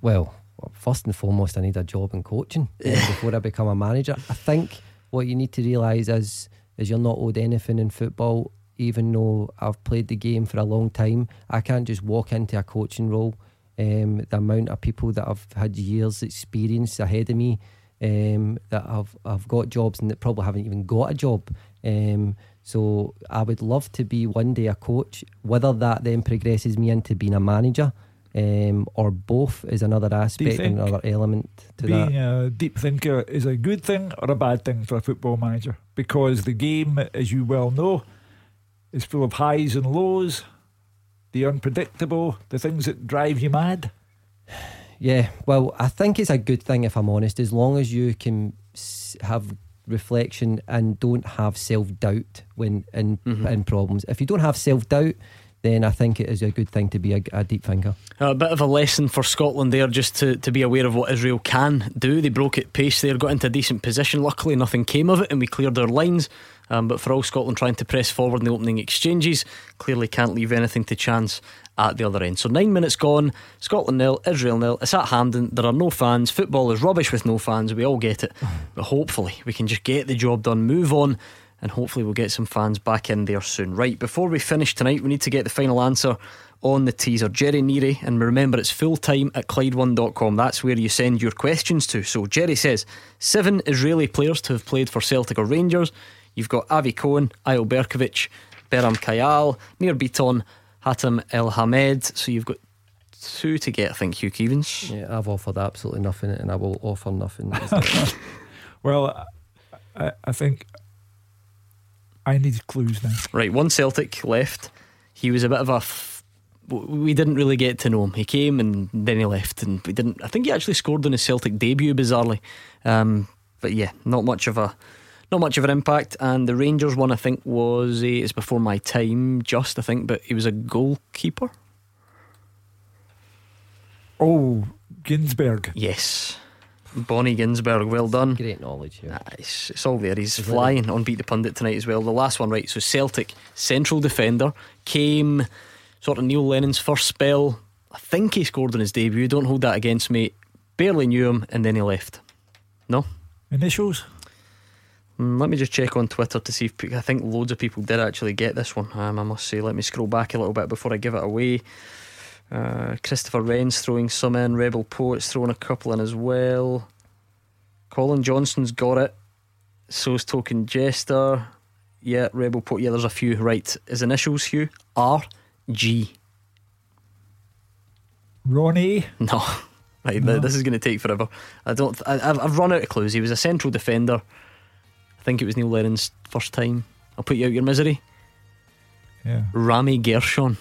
Well, first and foremost, I need a job in coaching [LAUGHS] before I become a manager. I think what you need to realise is is you're not owed anything in football. Even though I've played the game for a long time, I can't just walk into a coaching role. Um, the amount of people that I've had years' experience ahead of me um, that have have got jobs and that probably haven't even got a job. Um, so I would love to be one day a coach. Whether that then progresses me into being a manager um, or both is another aspect and another element to Being that. a deep thinker is a good thing or a bad thing for a football manager because the game, as you well know, is full of highs and lows, the unpredictable, the things that drive you mad. Yeah, well, I think it's a good thing if I'm honest, as long as you can have reflection and don't have self doubt when in Mhm. in problems. If you don't have self doubt, then I think it is a good thing to be a, a deep thinker. A bit of a lesson for Scotland there, just to, to be aware of what Israel can do. They broke at pace there, got into a decent position. Luckily, nothing came of it, and we cleared our lines. Um, but for all Scotland trying to press forward in the opening exchanges, clearly can't leave anything to chance at the other end. So nine minutes gone, Scotland nil, Israel nil. It's at Hampden. There are no fans. Football is rubbish with no fans. We all get it. But hopefully we can just get the job done, move on, and hopefully we'll get some fans back in there soon. Right, before we finish tonight, we need to get the final answer on the teaser. Jerry Neary, and remember it's full time at Clyde1.com. That's where you send your questions to. So Jerry says seven Israeli players to have played for Celtic or Rangers. You've got Avi Cohen, Eyal Berkovic, Beram Kayal, Nir Biton, Hatem El Hamed. So you've got two to get, I think, Hugh Keevins. Yeah, I've offered absolutely nothing, and I will offer nothing. [LAUGHS] well, I, I think I need clues now. Right, one Celtic left. He was a bit of a. F- we didn't really get to know him. He came and then he left, and we didn't. I think he actually scored on his Celtic debut, bizarrely. Um, but yeah, not much of a not much of an impact. And the Rangers one, I think, was uh, it's before my time, just I think, but he was a goalkeeper. Oh, Ginzburg. Yes. Bonnie Ginzburg, well done. Great knowledge here. Nah, it's, it's, all there. He's flying on Beat the Pundit tonight as well. The last one, right? So Celtic, central defender, came sort of Neil Lennon's first spell. I think he scored on his debut. Don't hold that against me. Barely knew him, and then he left. No? Initials? Mm, let me just check on Twitter to see if I think loads of people did actually get this one. Um, I must say, let me scroll back a little bit before I give it away. Uh, Christopher Wren's throwing some in. Rebel Poet's throwing a couple in as well. Colin Johnson's got it. So's Token Jester. Yeah, Rebel Poet. Yeah, there's a few. Right. His initials, Hugh? R G. Ronnie? No. [LAUGHS] Right, no. this is going to take forever. I don't. I, I've run out of clues. He was a central defender. I think it was Neil Lennon's first time. I'll put you out your misery. Yeah. Rami Gershon.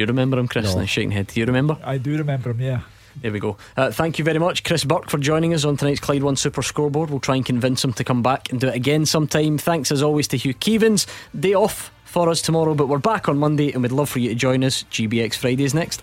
Do you remember him, Chris? No. Nice shaking head. Do you remember? I do remember him, yeah. There we go. Uh, thank you very much, Chris Burke, for joining us on tonight's Clyde One Super Scoreboard. We'll try and convince him to come back and do it again sometime. Thanks as always to Hugh Keevins. Day off for us tomorrow, but we're back on Monday and we'd love for you to join us. GBX Fridays next.